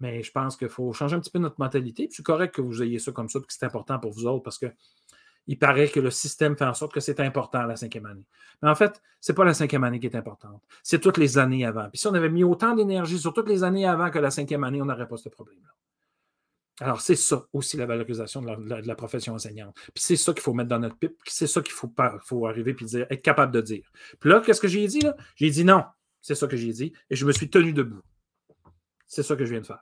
Mais je pense qu'il faut changer un petit peu notre mentalité. Puis c'est correct que vous ayez ça comme ça, puis que c'est important pour vous autres, parce que il paraît que le système fait en sorte que c'est important la cinquième année. Mais en fait, ce n'est pas la cinquième année qui est importante. C'est toutes les années avant. Puis si on avait mis autant d'énergie sur toutes les années avant que la cinquième année, on n'aurait pas ce problème-là. Alors, c'est ça aussi la valorisation de la, profession enseignante. Puis c'est ça qu'il faut mettre dans notre pipe, c'est ça qu'il faut, faut arriver et dire, être capable de dire. Puis là, qu'est-ce que j'ai dit? J'ai dit non. C'est ça que j'ai dit. Et je me suis tenu debout. C'est ça que je viens de faire.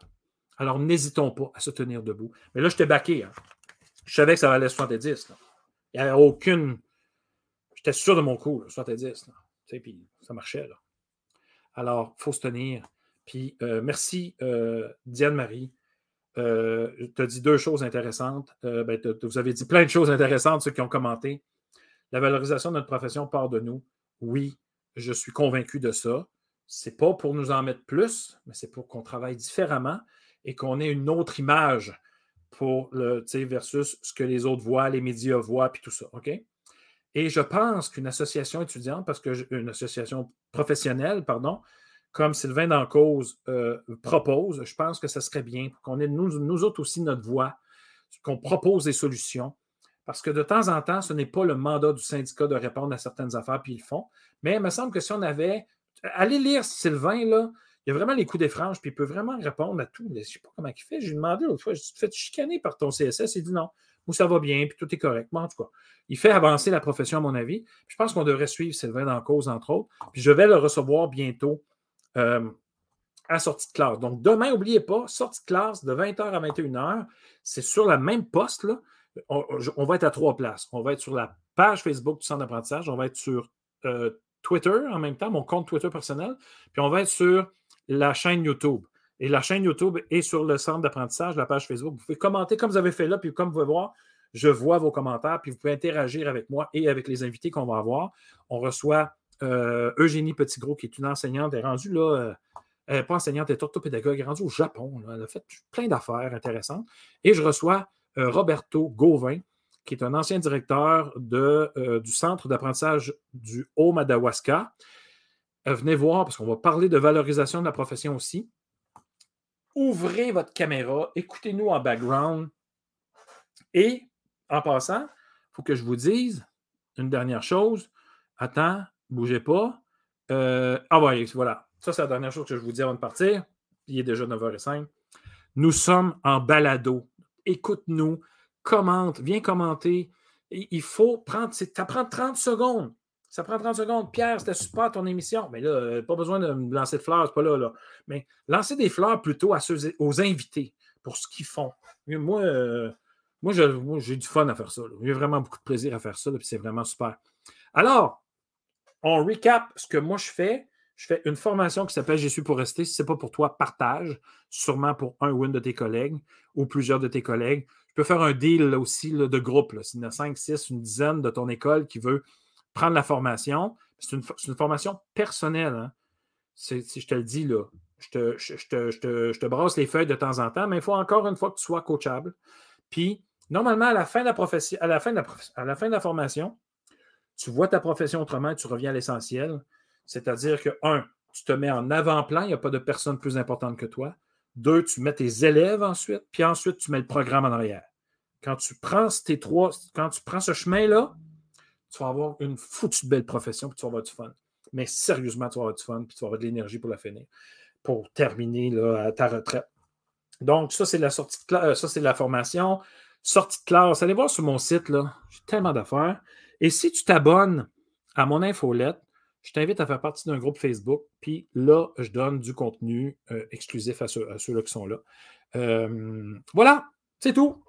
Alors, n'hésitons pas à se tenir debout. Mais là, je t'ai baqué. Hein. Je savais que ça valait 70. Là. Il n'y avait aucune. J'étais sûr de mon coup, 70. Puis ça marchait. Là. Alors, il faut se tenir. Puis euh, merci, euh, Diane-Marie. Euh, tu as dit deux choses intéressantes. Ben, vous avez dit plein de choses intéressantes, ceux qui ont commenté. La valorisation de notre profession part de nous. Oui, je suis convaincu de ça. Ce n'est pas pour nous en mettre plus, mais c'est pour qu'on travaille différemment et qu'on ait une autre image pour le, versus ce que les autres voient, les médias voient, puis tout ça. OK? Et je pense qu'une association étudiante, parce qu'une association professionnelle, pardon, comme Sylvain Dancause euh, propose, je pense que ce serait bien qu'on ait nous, nous autres aussi notre voix, qu'on propose des solutions. Parce que de temps en temps, ce n'est pas le mandat du syndicat de répondre à certaines affaires, puis ils le font. Mais il me semble que si on avait. Allez lire Sylvain, là, il a vraiment les coups des franges, puis il peut vraiment répondre à tout. Je ne sais pas comment il fait. J'ai demandé l'autre fois, je te fais chicaner par ton CSS. Il dit non. Ou ça va bien, puis tout est correct. en tout cas, il fait avancer la profession, à mon avis. je pense qu'on devrait suivre Sylvain dans cause, entre autres. Puis je vais le recevoir bientôt euh, à sortie de classe. Donc, demain, n'oubliez pas, sortie de classe de 20h à 21h. C'est sur la même poste. Là. On, va être à trois places. On va être sur la page Facebook du centre d'apprentissage. On va être sur euh, Twitter en même temps, mon compte Twitter personnel. Puis on va être sur la chaîne YouTube. Et la chaîne YouTube est sur le centre d'apprentissage, la page Facebook. Vous pouvez commenter comme vous avez fait là, puis comme vous pouvez voir, je vois vos commentaires, puis vous pouvez interagir avec moi et avec les invités qu'on va avoir. On reçoit euh, Eugénie Petitgros, qui est une enseignante, elle est rendue là, euh, pas enseignante, elle est orthopédagogue, elle est rendue au Japon. elle a fait plein d'affaires intéressantes. Et je reçois euh, Roberto Gauvin, qui est un ancien directeur de, du centre d'apprentissage du Haut-Madawaska. Euh, venez voir parce qu'on va parler de valorisation de la profession aussi. Ouvrez votre caméra, écoutez-nous en background. Et en passant, il faut que je vous dise une dernière chose. Attends, bougez pas. Euh, ah ouais, voilà. Ça, c'est la dernière chose que je vous dis avant de partir. Il est déjà 9h05. Nous sommes en balado. Écoute-nous, commente, viens commenter. Il faut prendre, ça prend 30 secondes. Ça prend 30 secondes. Pierre, c'était super ton émission. Mais là, euh, pas besoin de me lancer de fleurs, c'est pas là, là. Mais lancer des fleurs plutôt à ceux, aux invités pour ce qu'ils font. Moi, euh, moi, j'ai du fun à faire ça. J'ai vraiment beaucoup de plaisir à faire ça, c'est vraiment super. Alors, on recap ce que moi je fais. Je fais une formation qui s'appelle Je suis pour rester. Si ce n'est pas pour toi, partage. Sûrement pour un ou une de tes collègues ou plusieurs de tes collègues. Je peux faire un deal aussi de groupe. S'il y en a 5, 6, une dizaine de ton école qui veut prendre la formation. C'est une, formation personnelle. Hein. Je te le dis, là, je te, je, te, te, brasse les feuilles de temps en temps, mais il faut encore une fois que tu sois coachable. Puis, normalement, à la fin de la, profession, à la, fin de la, à la fin de la formation, tu vois ta profession autrement et tu reviens à l'essentiel. C'est-à-dire que, un, tu te mets en avant-plan, il n'y a pas de personne plus importante que toi. Deux, tu mets tes élèves ensuite, puis ensuite, tu mets le programme en arrière. Quand tu prends tes trois, quand tu prends ce chemin-là, tu vas avoir une foutue belle profession, puis tu vas avoir du fun. Mais sérieusement, tu vas avoir du fun, puis tu vas avoir de l'énergie pour la finir, pour terminer là, à ta retraite. Donc, ça, c'est la sortie de ça, c'est la formation. Sortie de classe. Allez voir sur mon site, là. J'ai tellement d'affaires. Et si tu t'abonnes à mon infolette, je t'invite à faire partie d'un groupe Facebook. Puis là, je donne du contenu euh, exclusif à, ceux, là qui sont là. Euh, voilà, c'est tout.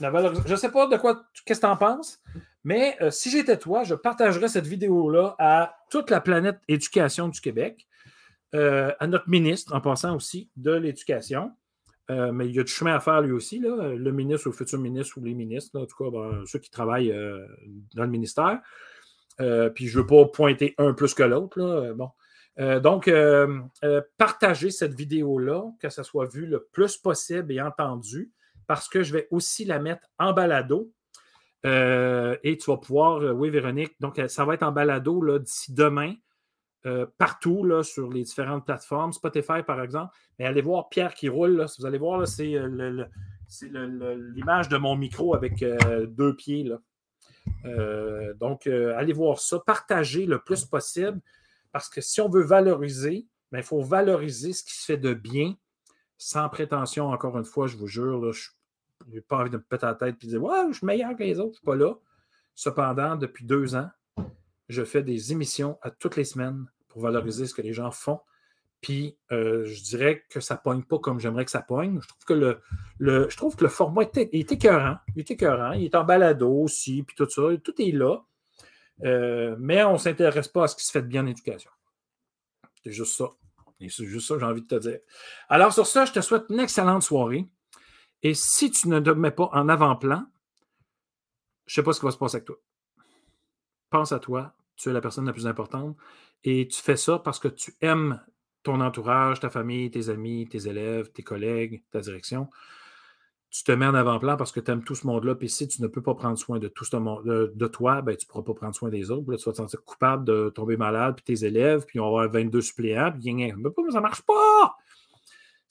je ne sais pas de quoi, qu'est-ce que tu en penses, mais euh, si j'étais toi, je partagerais cette vidéo-là à toute la planète éducation du Québec, à notre ministre, en passant aussi, de l'éducation. mais il y a du chemin à faire lui aussi, le ministre ou le futur ministre ou les ministres, en tout cas, ben, ceux qui travaillent dans le ministère. Euh, puis je ne veux pas pointer un plus que l'autre. Euh, bon. Euh, donc, partagez cette vidéo-là, que ça soit vu le plus possible et entendu, parce que je vais aussi la mettre en balado. et tu vas pouvoir, oui, Véronique, donc ça va être en balado d'ici demain, partout là, sur les différentes plateformes, Spotify par exemple. Mais allez voir Pierre qui roule, si vous allez voir, c'est l'image de mon micro avec deux pieds. Là. Euh, donc, euh, allez voir ça, partagez le plus possible, parce que si on veut valoriser, ben, il faut valoriser ce qui se fait de bien, sans prétention, encore une fois, je vous jure, je n'ai pas envie de me péter la tête et de dire je suis meilleur que les autres, je ne suis pas là. Cependant, depuis deux ans, je fais des émissions à toutes les semaines pour valoriser ce que les gens font puis euh, je dirais que ça ne pogne pas comme j'aimerais que ça pogne. Je trouve que le, le, je trouve que le format est, est écœurant. Il est écœurant. Il est en balado aussi, puis tout ça. Tout est là. Euh, mais on ne s'intéresse pas à ce qui se fait de bien en éducation. C'est juste ça. C'est juste ça que j'ai envie de te dire. Alors, sur ça, je te souhaite une excellente soirée. Et si tu ne te mets pas en avant-plan, je ne sais pas ce qui va se passer avec toi. Pense à toi. Tu es la personne la plus importante. Et tu fais ça parce que tu aimes ton entourage, ta famille, tes amis, tes élèves, tes collègues, ta direction, tu te mets en avant-plan parce que tu aimes tout ce monde-là. Puis si tu ne peux pas prendre soin de tout ce monde, de, toi, ben, tu ne pourras pas prendre soin des autres. Là, tu vas te sentir coupable de tomber malade, puis tes élèves, puis on va avoir 22 suppléants, puis mais ça ne marche pas!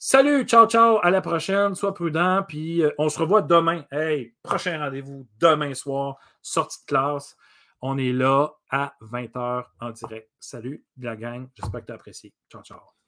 Salut, ciao, ciao, à la prochaine, sois prudent, puis euh, on se revoit demain. Hey, prochain rendez-vous demain soir, sortie de classe. On est là à 20h en direct. Salut, la gang. J'espère que tu as apprécié. Ciao, ciao.